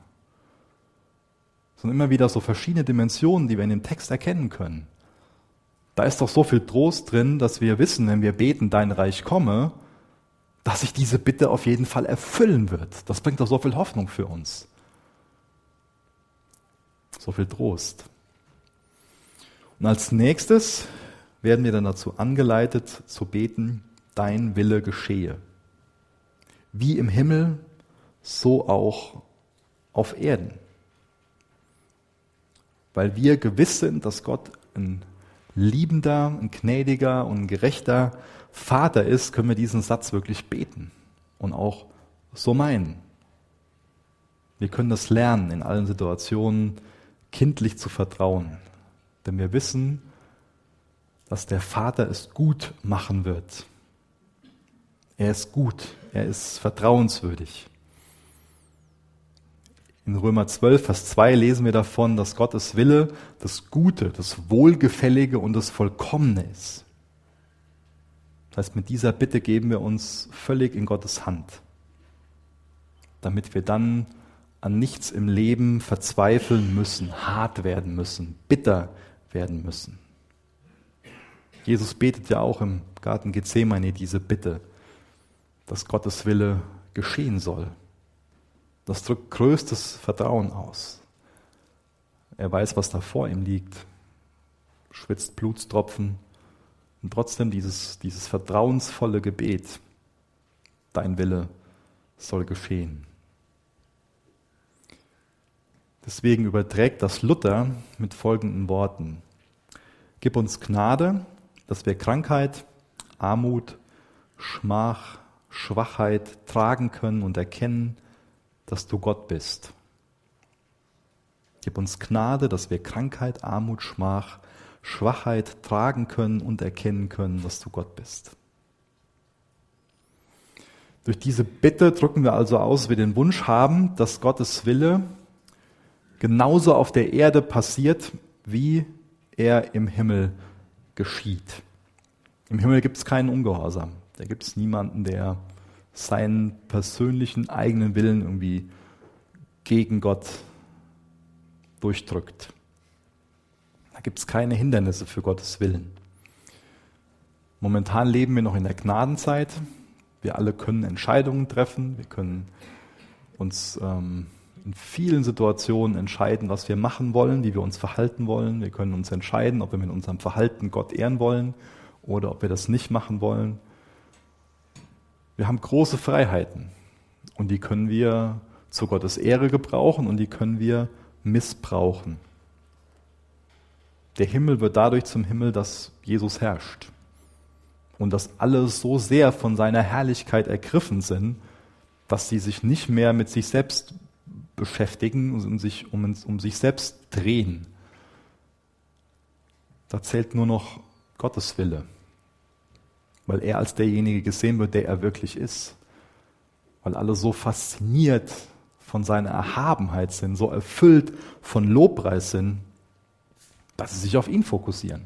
Es sind immer wieder so verschiedene Dimensionen, die wir in dem Text erkennen können. Da ist doch so viel Trost drin, dass wir wissen, wenn wir beten, dein Reich komme, dass sich diese Bitte auf jeden Fall erfüllen wird. Das bringt doch so viel Hoffnung für uns. So viel Trost. Und als nächstes werden wir dann dazu angeleitet zu beten, dein Wille geschehe wie im Himmel, so auch auf Erden. Weil wir gewiss sind, dass Gott ein liebender, ein gnädiger und ein gerechter Vater ist, können wir diesen Satz wirklich beten und auch so meinen. Wir können das lernen, in allen Situationen kindlich zu vertrauen. Denn wir wissen, dass der Vater es gut machen wird. Er ist gut. Er ist vertrauenswürdig. In Römer 12, Vers 2 lesen wir davon, dass Gottes Wille das Gute, das Wohlgefällige und das Vollkommene ist. Das heißt, mit dieser Bitte geben wir uns völlig in Gottes Hand, damit wir dann an nichts im Leben verzweifeln müssen, hart werden müssen, bitter werden müssen. Jesus betet ja auch im Garten Gethsemane diese Bitte dass Gottes Wille geschehen soll. Das drückt größtes Vertrauen aus. Er weiß, was da vor ihm liegt, schwitzt Blutstropfen und trotzdem dieses, dieses vertrauensvolle Gebet, dein Wille soll geschehen. Deswegen überträgt das Luther mit folgenden Worten. Gib uns Gnade, dass wir Krankheit, Armut, Schmach, Schwachheit tragen können und erkennen, dass du Gott bist. Gib uns Gnade, dass wir Krankheit, Armut, Schmach, Schwachheit tragen können und erkennen können, dass du Gott bist. Durch diese Bitte drücken wir also aus, wir den Wunsch haben, dass Gottes Wille genauso auf der Erde passiert, wie er im Himmel geschieht. Im Himmel gibt es keinen Ungehorsam. Da gibt es niemanden, der seinen persönlichen eigenen Willen irgendwie gegen Gott durchdrückt. Da gibt es keine Hindernisse für Gottes Willen. Momentan leben wir noch in der Gnadenzeit. Wir alle können Entscheidungen treffen. Wir können uns ähm, in vielen Situationen entscheiden, was wir machen wollen, wie wir uns verhalten wollen. Wir können uns entscheiden, ob wir mit unserem Verhalten Gott ehren wollen oder ob wir das nicht machen wollen. Wir haben große Freiheiten und die können wir zu Gottes Ehre gebrauchen und die können wir missbrauchen. Der Himmel wird dadurch zum Himmel, dass Jesus herrscht und dass alle so sehr von seiner Herrlichkeit ergriffen sind, dass sie sich nicht mehr mit sich selbst beschäftigen und sich um, um sich selbst drehen. Da zählt nur noch Gottes Wille, weil er als derjenige gesehen wird, der er wirklich ist, weil alle so fasziniert von seiner Erhabenheit sind, so erfüllt von Lobpreis sind, dass sie sich auf ihn fokussieren.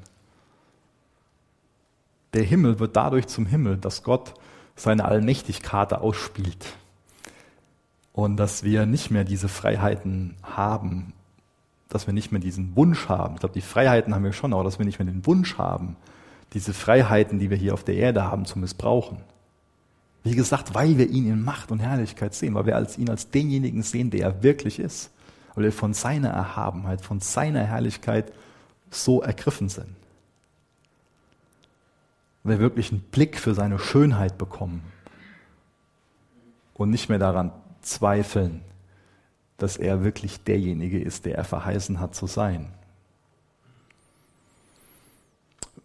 Der Himmel wird dadurch zum Himmel, dass Gott seine Allmächtigkeit ausspielt und dass wir nicht mehr diese Freiheiten haben, dass wir nicht mehr diesen Wunsch haben. Ich glaube, die Freiheiten haben wir schon, aber dass wir nicht mehr den Wunsch haben, diese Freiheiten, die wir hier auf der Erde haben, zu missbrauchen. Wie gesagt, weil wir ihn in Macht und Herrlichkeit sehen, weil wir als ihn als denjenigen sehen, der er wirklich ist, weil wir von seiner Erhabenheit, von seiner Herrlichkeit so ergriffen sind wir wirklich einen Blick für seine Schönheit bekommen und nicht mehr daran zweifeln, dass er wirklich derjenige ist, der er verheißen hat zu sein.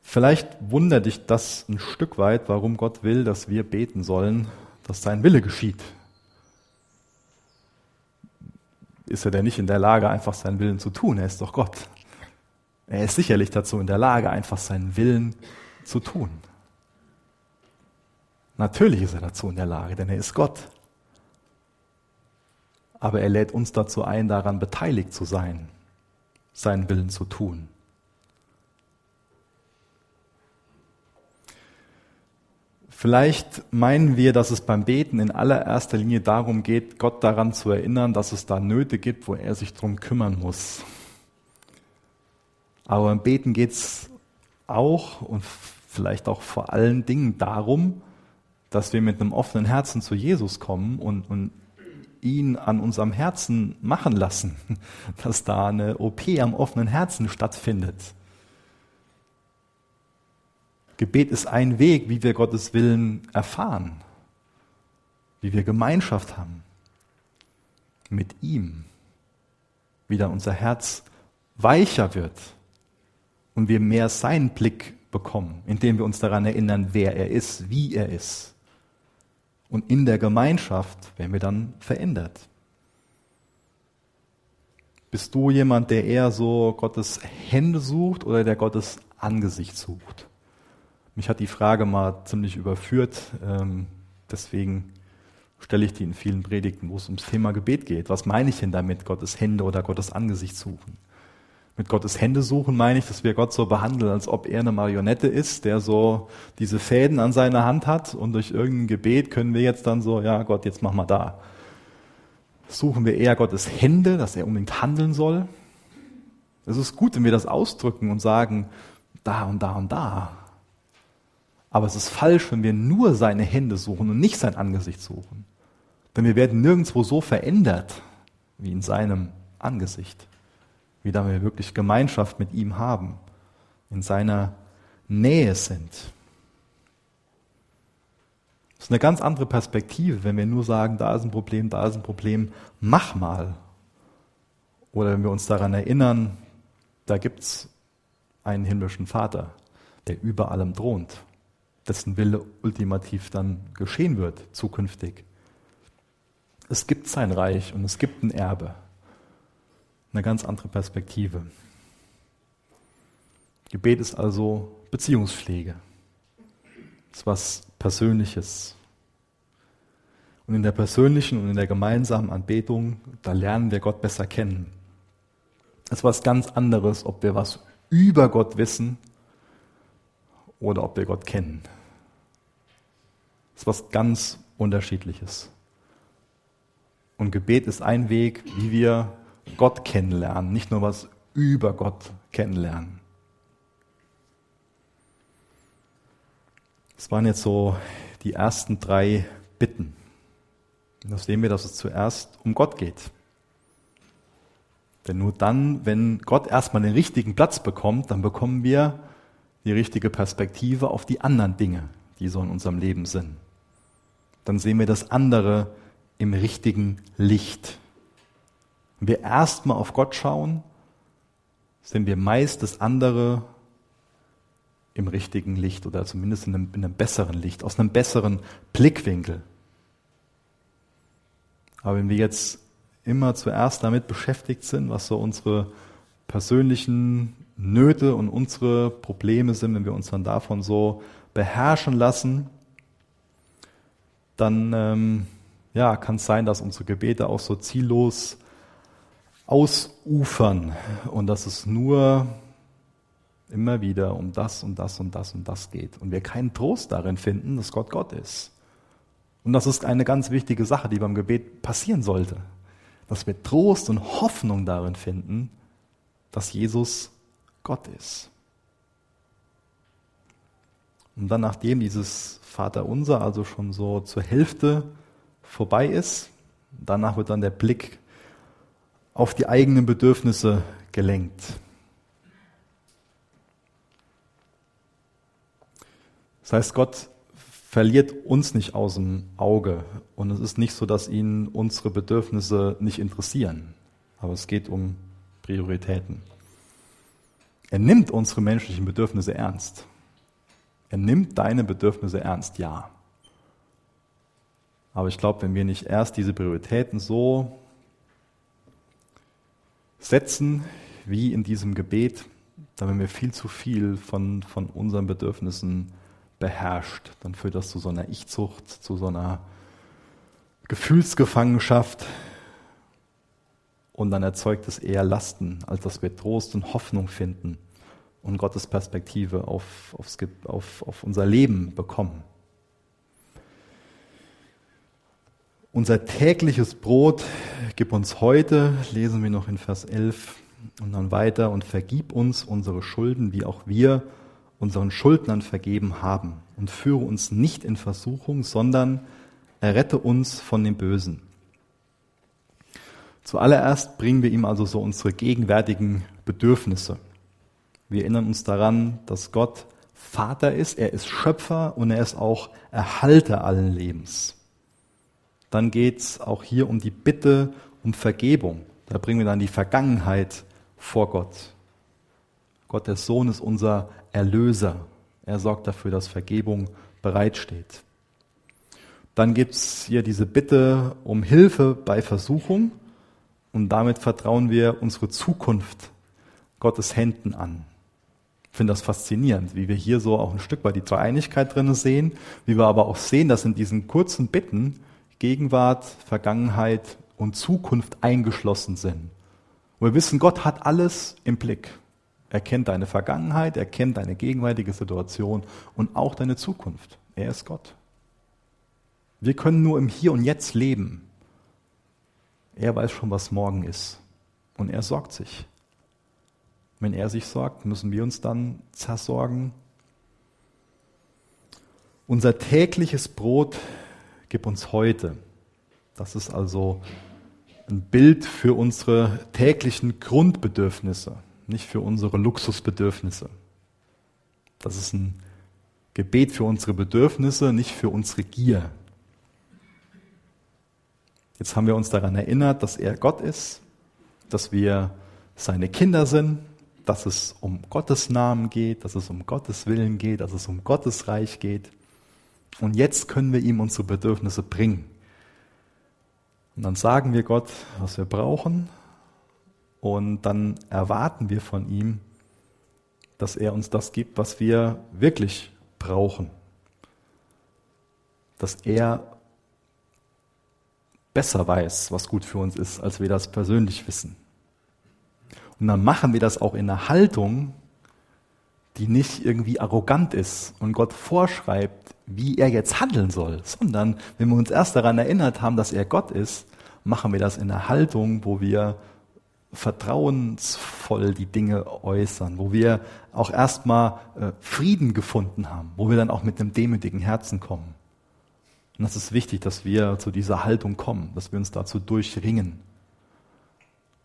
Vielleicht wundert dich das ein Stück weit, warum Gott will, dass wir beten sollen, dass sein Wille geschieht. Ist er denn nicht in der Lage, einfach seinen Willen zu tun? Er ist doch Gott. Er ist sicherlich dazu in der Lage, einfach seinen Willen zu tun. Natürlich ist er dazu in der Lage, denn er ist Gott. Aber er lädt uns dazu ein, daran beteiligt zu sein, seinen Willen zu tun. Vielleicht meinen wir, dass es beim Beten in allererster Linie darum geht, Gott daran zu erinnern, dass es da Nöte gibt, wo er sich drum kümmern muss. Aber beim Beten geht es auch und vielleicht auch vor allen Dingen darum, dass wir mit einem offenen Herzen zu Jesus kommen und, und ihn an unserem Herzen machen lassen, dass da eine OP am offenen Herzen stattfindet. Gebet ist ein Weg, wie wir Gottes Willen erfahren, wie wir Gemeinschaft haben mit ihm, wie dann unser Herz weicher wird und wir mehr seinen Blick bekommen, indem wir uns daran erinnern, wer er ist, wie er ist. Und in der Gemeinschaft werden wir dann verändert. Bist du jemand, der eher so Gottes Hände sucht oder der Gottes Angesicht sucht? Mich hat die Frage mal ziemlich überführt, ähm, deswegen stelle ich die in vielen Predigten, wo es ums Thema Gebet geht. Was meine ich denn damit, Gottes Hände oder Gottes Angesicht suchen? Mit Gottes Hände suchen meine ich, dass wir Gott so behandeln, als ob er eine Marionette ist, der so diese Fäden an seiner Hand hat und durch irgendein Gebet können wir jetzt dann so, ja Gott, jetzt mach mal da. Suchen wir eher Gottes Hände, dass er unbedingt handeln soll. Es ist gut, wenn wir das ausdrücken und sagen, da und da und da. Aber es ist falsch, wenn wir nur seine Hände suchen und nicht sein Angesicht suchen. Denn wir werden nirgendwo so verändert wie in seinem Angesicht wie da wir wirklich Gemeinschaft mit ihm haben, in seiner Nähe sind. Das ist eine ganz andere Perspektive, wenn wir nur sagen, da ist ein Problem, da ist ein Problem, mach mal. Oder wenn wir uns daran erinnern, da gibt es einen himmlischen Vater, der über allem thront, dessen Wille ultimativ dann geschehen wird, zukünftig. Es gibt sein Reich und es gibt ein Erbe. Eine ganz andere Perspektive. Gebet ist also Beziehungspflege. Es ist was Persönliches. Und in der persönlichen und in der gemeinsamen Anbetung, da lernen wir Gott besser kennen. Es ist was ganz anderes, ob wir was über Gott wissen oder ob wir Gott kennen. Es ist was ganz Unterschiedliches. Und Gebet ist ein Weg, wie wir Gott kennenlernen, nicht nur was über Gott kennenlernen. Das waren jetzt so die ersten drei Bitten. Und da sehen wir, dass es zuerst um Gott geht. Denn nur dann, wenn Gott erstmal den richtigen Platz bekommt, dann bekommen wir die richtige Perspektive auf die anderen Dinge, die so in unserem Leben sind. Dann sehen wir das andere im richtigen Licht. Wenn wir erstmal auf Gott schauen, sehen wir meist das andere im richtigen Licht oder zumindest in einem, in einem besseren Licht, aus einem besseren Blickwinkel. Aber wenn wir jetzt immer zuerst damit beschäftigt sind, was so unsere persönlichen Nöte und unsere Probleme sind, wenn wir uns dann davon so beherrschen lassen, dann ähm, ja, kann es sein, dass unsere Gebete auch so ziellos ausufern und dass es nur immer wieder um das und das und das und das geht und wir keinen Trost darin finden, dass Gott Gott ist. Und das ist eine ganz wichtige Sache, die beim Gebet passieren sollte, dass wir Trost und Hoffnung darin finden, dass Jesus Gott ist. Und dann, nachdem dieses Vaterunser also schon so zur Hälfte vorbei ist, danach wird dann der Blick auf die eigenen Bedürfnisse gelenkt. Das heißt, Gott verliert uns nicht aus dem Auge und es ist nicht so, dass ihn unsere Bedürfnisse nicht interessieren, aber es geht um Prioritäten. Er nimmt unsere menschlichen Bedürfnisse ernst. Er nimmt deine Bedürfnisse ernst, ja. Aber ich glaube, wenn wir nicht erst diese Prioritäten so setzen wie in diesem Gebet, dann werden wir viel zu viel von, von unseren Bedürfnissen beherrscht. Dann führt das zu so einer Ich-Zucht, zu so einer Gefühlsgefangenschaft. Und dann erzeugt es eher Lasten, als dass wir Trost und Hoffnung finden und Gottes Perspektive auf, aufs, auf, auf unser Leben bekommen. Unser tägliches Brot gib uns heute, lesen wir noch in Vers 11 und dann weiter, und vergib uns unsere Schulden, wie auch wir unseren Schuldnern vergeben haben. Und führe uns nicht in Versuchung, sondern errette uns von dem Bösen. Zuallererst bringen wir ihm also so unsere gegenwärtigen Bedürfnisse. Wir erinnern uns daran, dass Gott Vater ist, er ist Schöpfer und er ist auch Erhalter allen Lebens. Dann geht es auch hier um die Bitte um Vergebung. Da bringen wir dann die Vergangenheit vor Gott. Gott der Sohn ist unser Erlöser. Er sorgt dafür, dass Vergebung bereitsteht. Dann gibt es hier diese Bitte um Hilfe bei Versuchung und damit vertrauen wir unsere Zukunft Gottes Händen an. Ich finde das faszinierend, wie wir hier so auch ein Stück weit die Dreieinigkeit drin sehen, wie wir aber auch sehen, dass in diesen kurzen Bitten Gegenwart, Vergangenheit und Zukunft eingeschlossen sind. Und wir wissen, Gott hat alles im Blick. Er kennt deine Vergangenheit, er kennt deine gegenwärtige Situation und auch deine Zukunft. Er ist Gott. Wir können nur im Hier und Jetzt leben. Er weiß schon, was morgen ist. Und er sorgt sich. Wenn er sich sorgt, müssen wir uns dann zersorgen. Unser tägliches Brot gib uns heute. Das ist also ein Bild für unsere täglichen Grundbedürfnisse nicht für unsere Luxusbedürfnisse. Das ist ein Gebet für unsere Bedürfnisse, nicht für unsere Gier. Jetzt haben wir uns daran erinnert, dass er Gott ist, dass wir seine Kinder sind, dass es um Gottes Namen geht, dass es um Gottes Willen geht, dass es um Gottes Reich geht. Und jetzt können wir ihm unsere Bedürfnisse bringen. Und dann sagen wir Gott, was wir brauchen, und dann erwarten wir von ihm, dass er uns das gibt, was wir wirklich brauchen. Dass er besser weiß, was gut für uns ist, als wir das persönlich wissen. Und dann machen wir das auch in einer Haltung, die nicht irgendwie arrogant ist und Gott vorschreibt, wie er jetzt handeln soll, sondern wenn wir uns erst daran erinnert haben, dass er Gott ist, machen wir das in einer Haltung, wo wir vertrauensvoll die Dinge äußern, wo wir auch erstmal äh, Frieden gefunden haben, wo wir dann auch mit einem demütigen Herzen kommen. Und das ist wichtig, dass wir zu dieser Haltung kommen, dass wir uns dazu durchringen.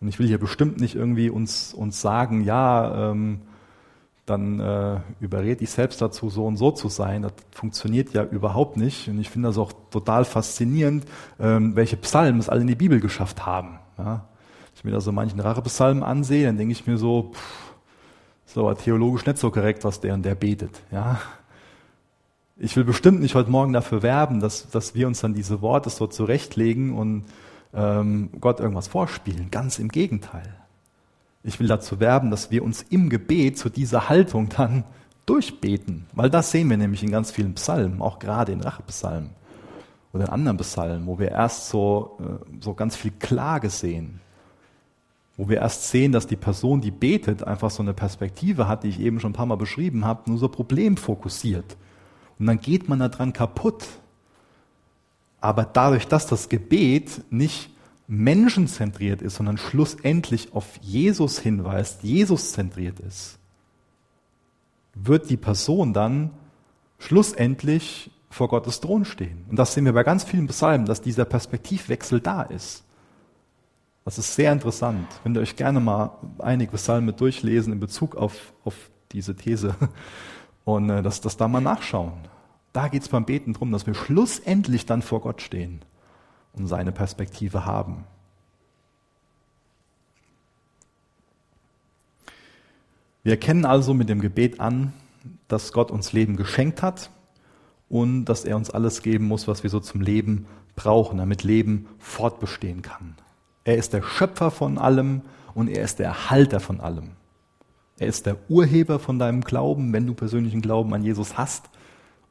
Und ich will hier bestimmt nicht irgendwie uns, uns sagen, ja, ähm, dann äh, überrede ich selbst dazu, so und so zu sein. Das funktioniert ja überhaupt nicht. Und ich finde das auch total faszinierend, ähm, welche Psalmen es alle in die Bibel geschafft haben. Ja? ich mir da so manchen Rachepsalm ansehe, dann denke ich mir so, pff, ist aber theologisch nicht so korrekt, was der und der betet. Ja? Ich will bestimmt nicht heute Morgen dafür werben, dass, dass wir uns dann diese Worte so zurechtlegen und ähm, Gott irgendwas vorspielen. Ganz im Gegenteil. Ich will dazu werben, dass wir uns im Gebet zu dieser Haltung dann durchbeten. Weil das sehen wir nämlich in ganz vielen Psalmen, auch gerade in Rachepsalmen oder in anderen Psalmen, wo wir erst so, äh, so ganz viel Klage sehen. Wo wir erst sehen, dass die Person, die betet, einfach so eine Perspektive hat, die ich eben schon ein paar Mal beschrieben habe, nur so problemfokussiert. Und dann geht man daran kaputt. Aber dadurch, dass das Gebet nicht menschenzentriert ist, sondern schlussendlich auf Jesus hinweist, Jesus zentriert ist, wird die Person dann schlussendlich vor Gottes Thron stehen. Und das sehen wir bei ganz vielen Psalmen, dass dieser Perspektivwechsel da ist. Das ist sehr interessant. Wenn ihr euch gerne mal einige Psalme durchlesen in Bezug auf, auf diese These und äh, das, das da mal nachschauen. Da geht es beim Beten darum, dass wir schlussendlich dann vor Gott stehen und seine Perspektive haben. Wir erkennen also mit dem Gebet an, dass Gott uns Leben geschenkt hat und dass er uns alles geben muss, was wir so zum Leben brauchen, damit Leben fortbestehen kann. Er ist der Schöpfer von allem und er ist der Erhalter von allem. Er ist der Urheber von deinem Glauben, wenn du persönlichen Glauben an Jesus hast.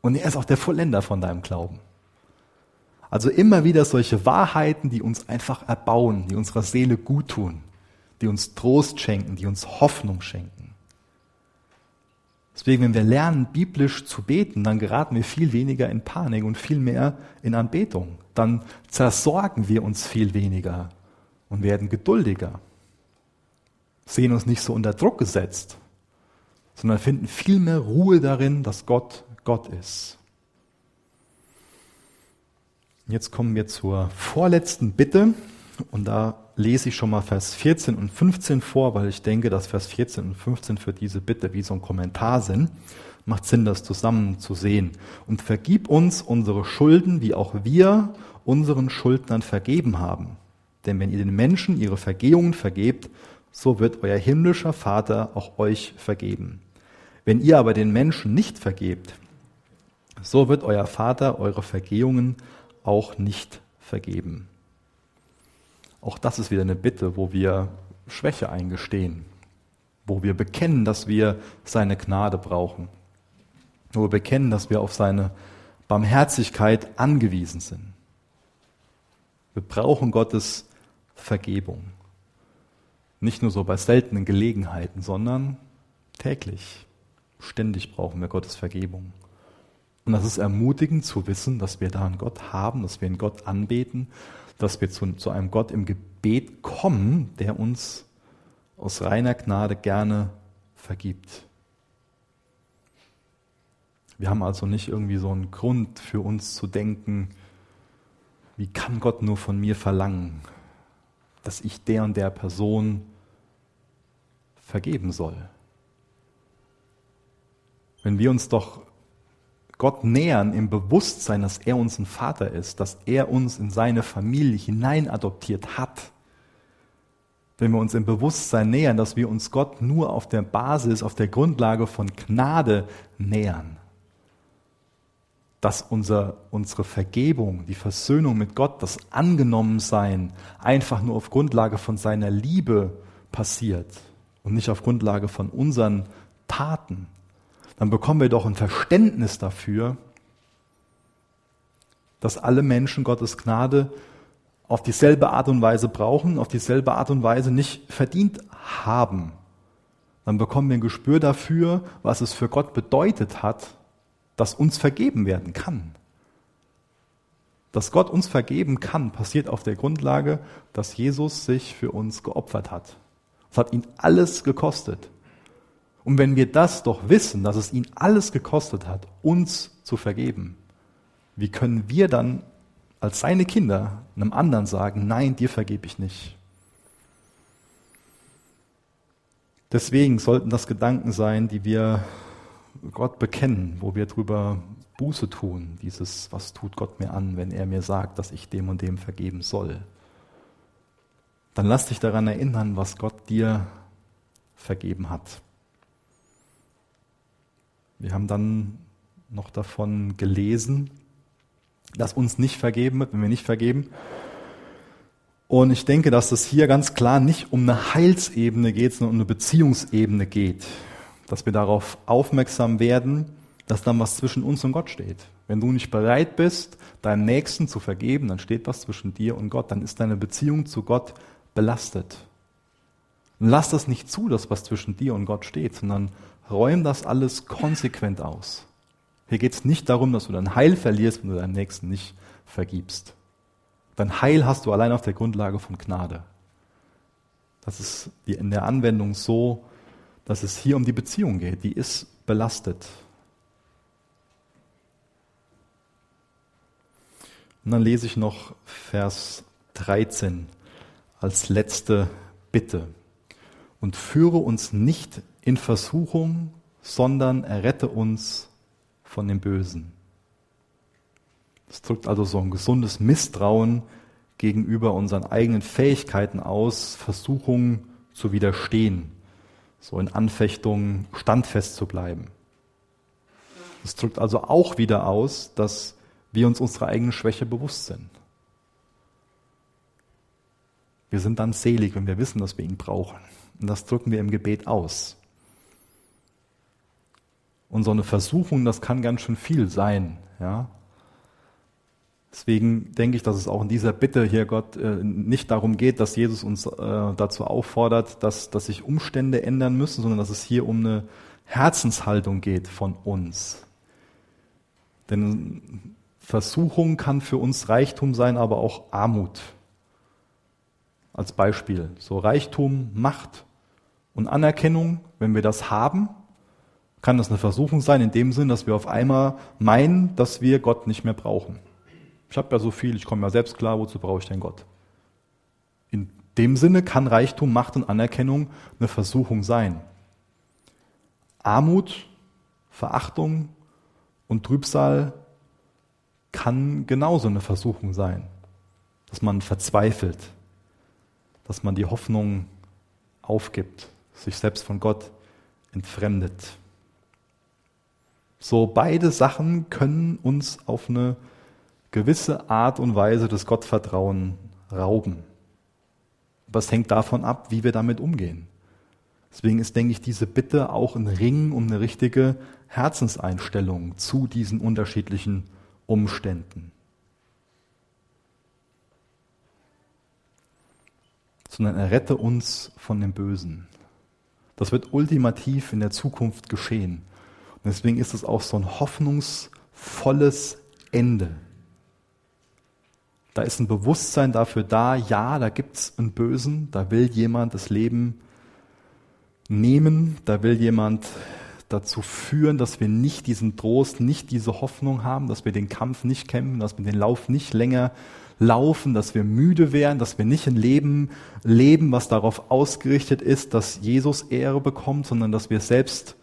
Und er ist auch der Vollender von deinem Glauben. Also immer wieder solche Wahrheiten, die uns einfach erbauen, die unserer Seele gut tun, die uns Trost schenken, die uns Hoffnung schenken. Deswegen, wenn wir lernen, biblisch zu beten, dann geraten wir viel weniger in Panik und viel mehr in Anbetung. Dann zersorgen wir uns viel weniger und werden geduldiger. Sehen uns nicht so unter Druck gesetzt, sondern finden viel mehr Ruhe darin, dass Gott Gott ist. Jetzt kommen wir zur vorletzten Bitte und da lese ich schon mal Vers 14 und 15 vor, weil ich denke, dass Vers 14 und 15 für diese Bitte wie so ein Kommentar sind. Macht Sinn, das zusammen zu sehen. Und vergib uns unsere Schulden, wie auch wir unseren Schuldnern vergeben haben. Denn wenn ihr den Menschen ihre Vergehungen vergebt, so wird euer himmlischer Vater auch euch vergeben. Wenn ihr aber den Menschen nicht vergebt, so wird euer Vater eure Vergehungen auch nicht vergeben. Auch das ist wieder eine Bitte, wo wir Schwäche eingestehen, wo wir bekennen, dass wir seine Gnade brauchen, wo wir bekennen, dass wir auf seine Barmherzigkeit angewiesen sind. Wir brauchen Gottes Vergebung. Nicht nur so bei seltenen Gelegenheiten, sondern täglich, ständig brauchen wir Gottes Vergebung. Und das ist ermutigend zu wissen, dass wir da einen Gott haben, dass wir einen Gott anbeten, dass wir zu, zu einem Gott im Gebet kommen, der uns aus reiner Gnade gerne vergibt. Wir haben also nicht irgendwie so einen Grund für uns zu denken, wie kann Gott nur von mir verlangen, dass ich der und der Person vergeben soll. Wenn wir uns doch Gott nähern im Bewusstsein, dass er uns ein Vater ist, dass er uns in seine Familie hinein adoptiert hat. Wenn wir uns im Bewusstsein nähern, dass wir uns Gott nur auf der Basis, auf der Grundlage von Gnade nähern. Dass unser, unsere Vergebung, die Versöhnung mit Gott, das Angenommensein einfach nur auf Grundlage von seiner Liebe passiert und nicht auf Grundlage von unseren Taten, dann bekommen wir doch ein Verständnis dafür, dass alle Menschen Gottes Gnade auf dieselbe Art und Weise brauchen, auf dieselbe Art und Weise nicht verdient haben. Dann bekommen wir ein Gespür dafür, was es für Gott bedeutet hat, dass uns vergeben werden kann. Dass Gott uns vergeben kann, passiert auf der Grundlage, dass Jesus sich für uns geopfert hat. Es hat ihn alles gekostet. Und wenn wir das doch wissen, dass es ihn alles gekostet hat, uns zu vergeben, wie können wir dann als seine Kinder einem anderen sagen, nein, dir vergebe ich nicht? Deswegen sollten das Gedanken sein, die wir Gott bekennen, wo wir drüber Buße tun, dieses, was tut Gott mir an, wenn er mir sagt, dass ich dem und dem vergeben soll. Dann lass dich daran erinnern, was Gott dir vergeben hat. Wir haben dann noch davon gelesen, dass uns nicht vergeben wird, wenn wir nicht vergeben. Und ich denke, dass es hier ganz klar nicht um eine Heilsebene geht, sondern um eine Beziehungsebene geht. Dass wir darauf aufmerksam werden, dass dann was zwischen uns und Gott steht. Wenn du nicht bereit bist, deinem Nächsten zu vergeben, dann steht was zwischen dir und Gott, dann ist deine Beziehung zu Gott belastet. Und lass das nicht zu, dass was zwischen dir und Gott steht, sondern räum das alles konsequent aus. Hier geht es nicht darum, dass du dein Heil verlierst, wenn du deinem Nächsten nicht vergibst. Dein Heil hast du allein auf der Grundlage von Gnade. Das ist in der Anwendung so, dass es hier um die Beziehung geht. Die ist belastet. Und dann lese ich noch Vers 13 als letzte Bitte. Und führe uns nicht in Versuchung, sondern errette uns von dem Bösen. Das drückt also so ein gesundes Misstrauen gegenüber unseren eigenen Fähigkeiten aus, Versuchungen zu widerstehen, so in Anfechtungen standfest zu bleiben. Das drückt also auch wieder aus, dass wir uns unserer eigenen Schwäche bewusst sind. Wir sind dann selig, wenn wir wissen, dass wir ihn brauchen. Und das drücken wir im Gebet aus. Und so eine Versuchung, das kann ganz schön viel sein. Ja? Deswegen denke ich, dass es auch in dieser Bitte hier Gott äh, nicht darum geht, dass Jesus uns äh, dazu auffordert, dass, dass sich Umstände ändern müssen, sondern dass es hier um eine Herzenshaltung geht von uns. Denn Versuchung kann für uns Reichtum sein, aber auch Armut. Als Beispiel. So Reichtum, Macht und Anerkennung, wenn wir das haben, kann das eine Versuchung sein, in dem Sinn, dass wir auf einmal meinen, dass wir Gott nicht mehr brauchen. Ich habe ja so viel, ich komme ja selbst klar, wozu brauche ich denn Gott? In dem Sinne kann Reichtum, Macht und Anerkennung eine Versuchung sein. Armut, Verachtung und Trübsal kann genauso eine Versuchung sein, dass man verzweifelt, dass man die Hoffnung aufgibt, sich selbst von Gott entfremdet. So beide Sachen können uns auf eine gewisse Art und Weise das Gottvertrauen rauben. Es hängt davon ab, wie wir damit umgehen. Deswegen ist, denke ich, diese Bitte auch ein Ring um eine richtige Herzenseinstellung zu diesen unterschiedlichen Umständen. Sondern errette uns von dem Bösen. Das wird ultimativ in der Zukunft geschehen. Deswegen ist es auch so ein hoffnungsvolles Ende. Da ist ein Bewusstsein dafür da, ja, da gibt's einen Bösen, da will jemand das Leben nehmen, da will jemand dazu führen, dass wir nicht diesen Trost, nicht diese Hoffnung haben, dass wir den Kampf nicht kämpfen, dass wir den Lauf nicht länger laufen, dass wir müde werden, dass wir nicht ein Leben leben, was darauf ausgerichtet ist, dass Jesus Ehre bekommt, sondern dass wir selbst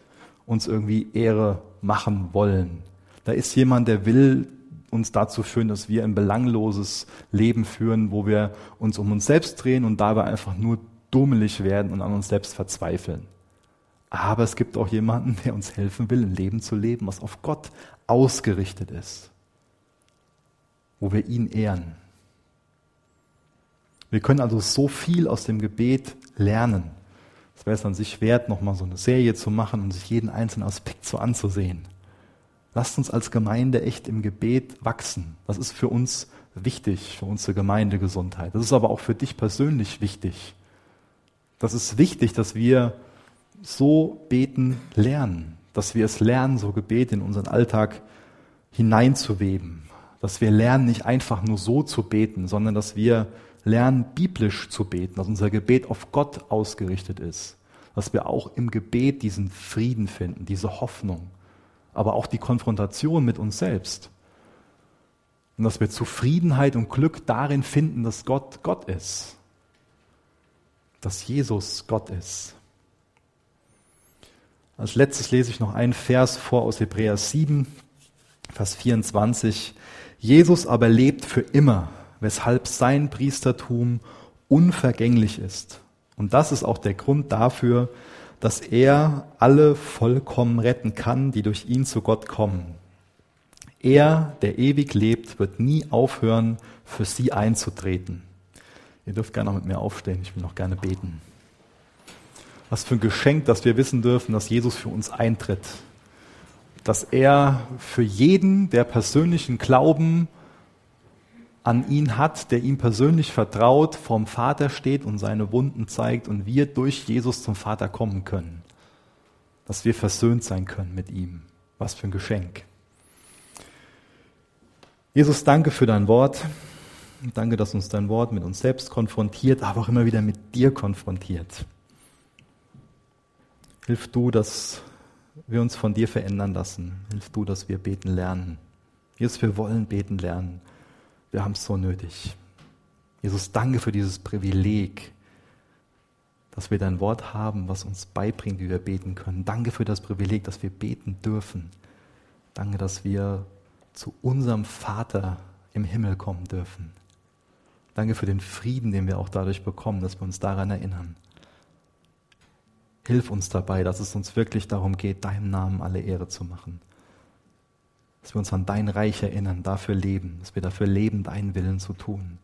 uns irgendwie Ehre machen wollen. Da ist jemand, der will uns dazu führen, dass wir ein belangloses Leben führen, wo wir uns um uns selbst drehen und dabei einfach nur dummelig werden und an uns selbst verzweifeln. Aber es gibt auch jemanden, der uns helfen will, ein Leben zu leben, was auf Gott ausgerichtet ist, wo wir ihn ehren. Wir können also so viel aus dem Gebet lernen. Es wäre es an sich wert, nochmal so eine Serie zu machen und sich jeden einzelnen Aspekt so anzusehen. Lasst uns als Gemeinde echt im Gebet wachsen. Das ist für uns wichtig, für unsere Gemeindegesundheit. Das ist aber auch für dich persönlich wichtig. Das ist wichtig, dass wir so beten lernen, dass wir es lernen, so Gebet in unseren Alltag hineinzuweben, dass wir lernen, nicht einfach nur so zu beten, sondern dass wir lernen, biblisch zu beten, dass unser Gebet auf Gott ausgerichtet ist, dass wir auch im Gebet diesen Frieden finden, diese Hoffnung, aber auch die Konfrontation mit uns selbst. Und dass wir Zufriedenheit und Glück darin finden, dass Gott Gott ist, dass Jesus Gott ist. Als letztes lese ich noch einen Vers vor aus Hebräer 7, Vers 24. Jesus aber lebt für immer, weshalb sein Priestertum unvergänglich ist. Und das ist auch der Grund dafür, dass er alle vollkommen retten kann, die durch ihn zu Gott kommen. Er, der ewig lebt, wird nie aufhören, für sie einzutreten. Ihr dürft gerne noch mit mir aufstehen, ich will noch gerne beten. Was für ein Geschenk, dass wir wissen dürfen, dass Jesus für uns eintritt. Dass er für jeden, der persönlichen Glauben an ihn hat, der ihm persönlich vertraut, vom Vater steht und seine Wunden zeigt und wir durch Jesus zum Vater kommen können. Dass wir versöhnt sein können mit ihm. Was für ein Geschenk. Jesus, danke für dein Wort. Danke, dass uns dein Wort mit uns selbst konfrontiert, aber auch immer wieder mit dir konfrontiert. Hilf du, dass wir uns von dir verändern lassen. Hilf du, dass wir beten lernen. Jesus, wir wollen beten lernen. Wir haben es so nötig. Jesus, danke für dieses Privileg, dass wir dein Wort haben, was uns beibringt, wie wir beten können. Danke für das Privileg, dass wir beten dürfen. Danke, dass wir zu unserem Vater im Himmel kommen dürfen. Danke für den Frieden, den wir auch dadurch bekommen, dass wir uns daran erinnern. Hilf uns dabei, dass es uns wirklich darum geht, deinem Namen alle Ehre zu machen dass wir uns an dein Reich erinnern, dafür leben, dass wir dafür leben, deinen Willen zu tun.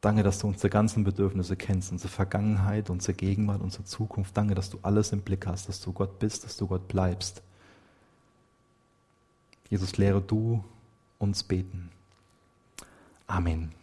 Danke, dass du unsere ganzen Bedürfnisse kennst, unsere Vergangenheit, unsere Gegenwart, unsere Zukunft. Danke, dass du alles im Blick hast, dass du Gott bist, dass du Gott bleibst. Jesus, lehre du uns beten. Amen.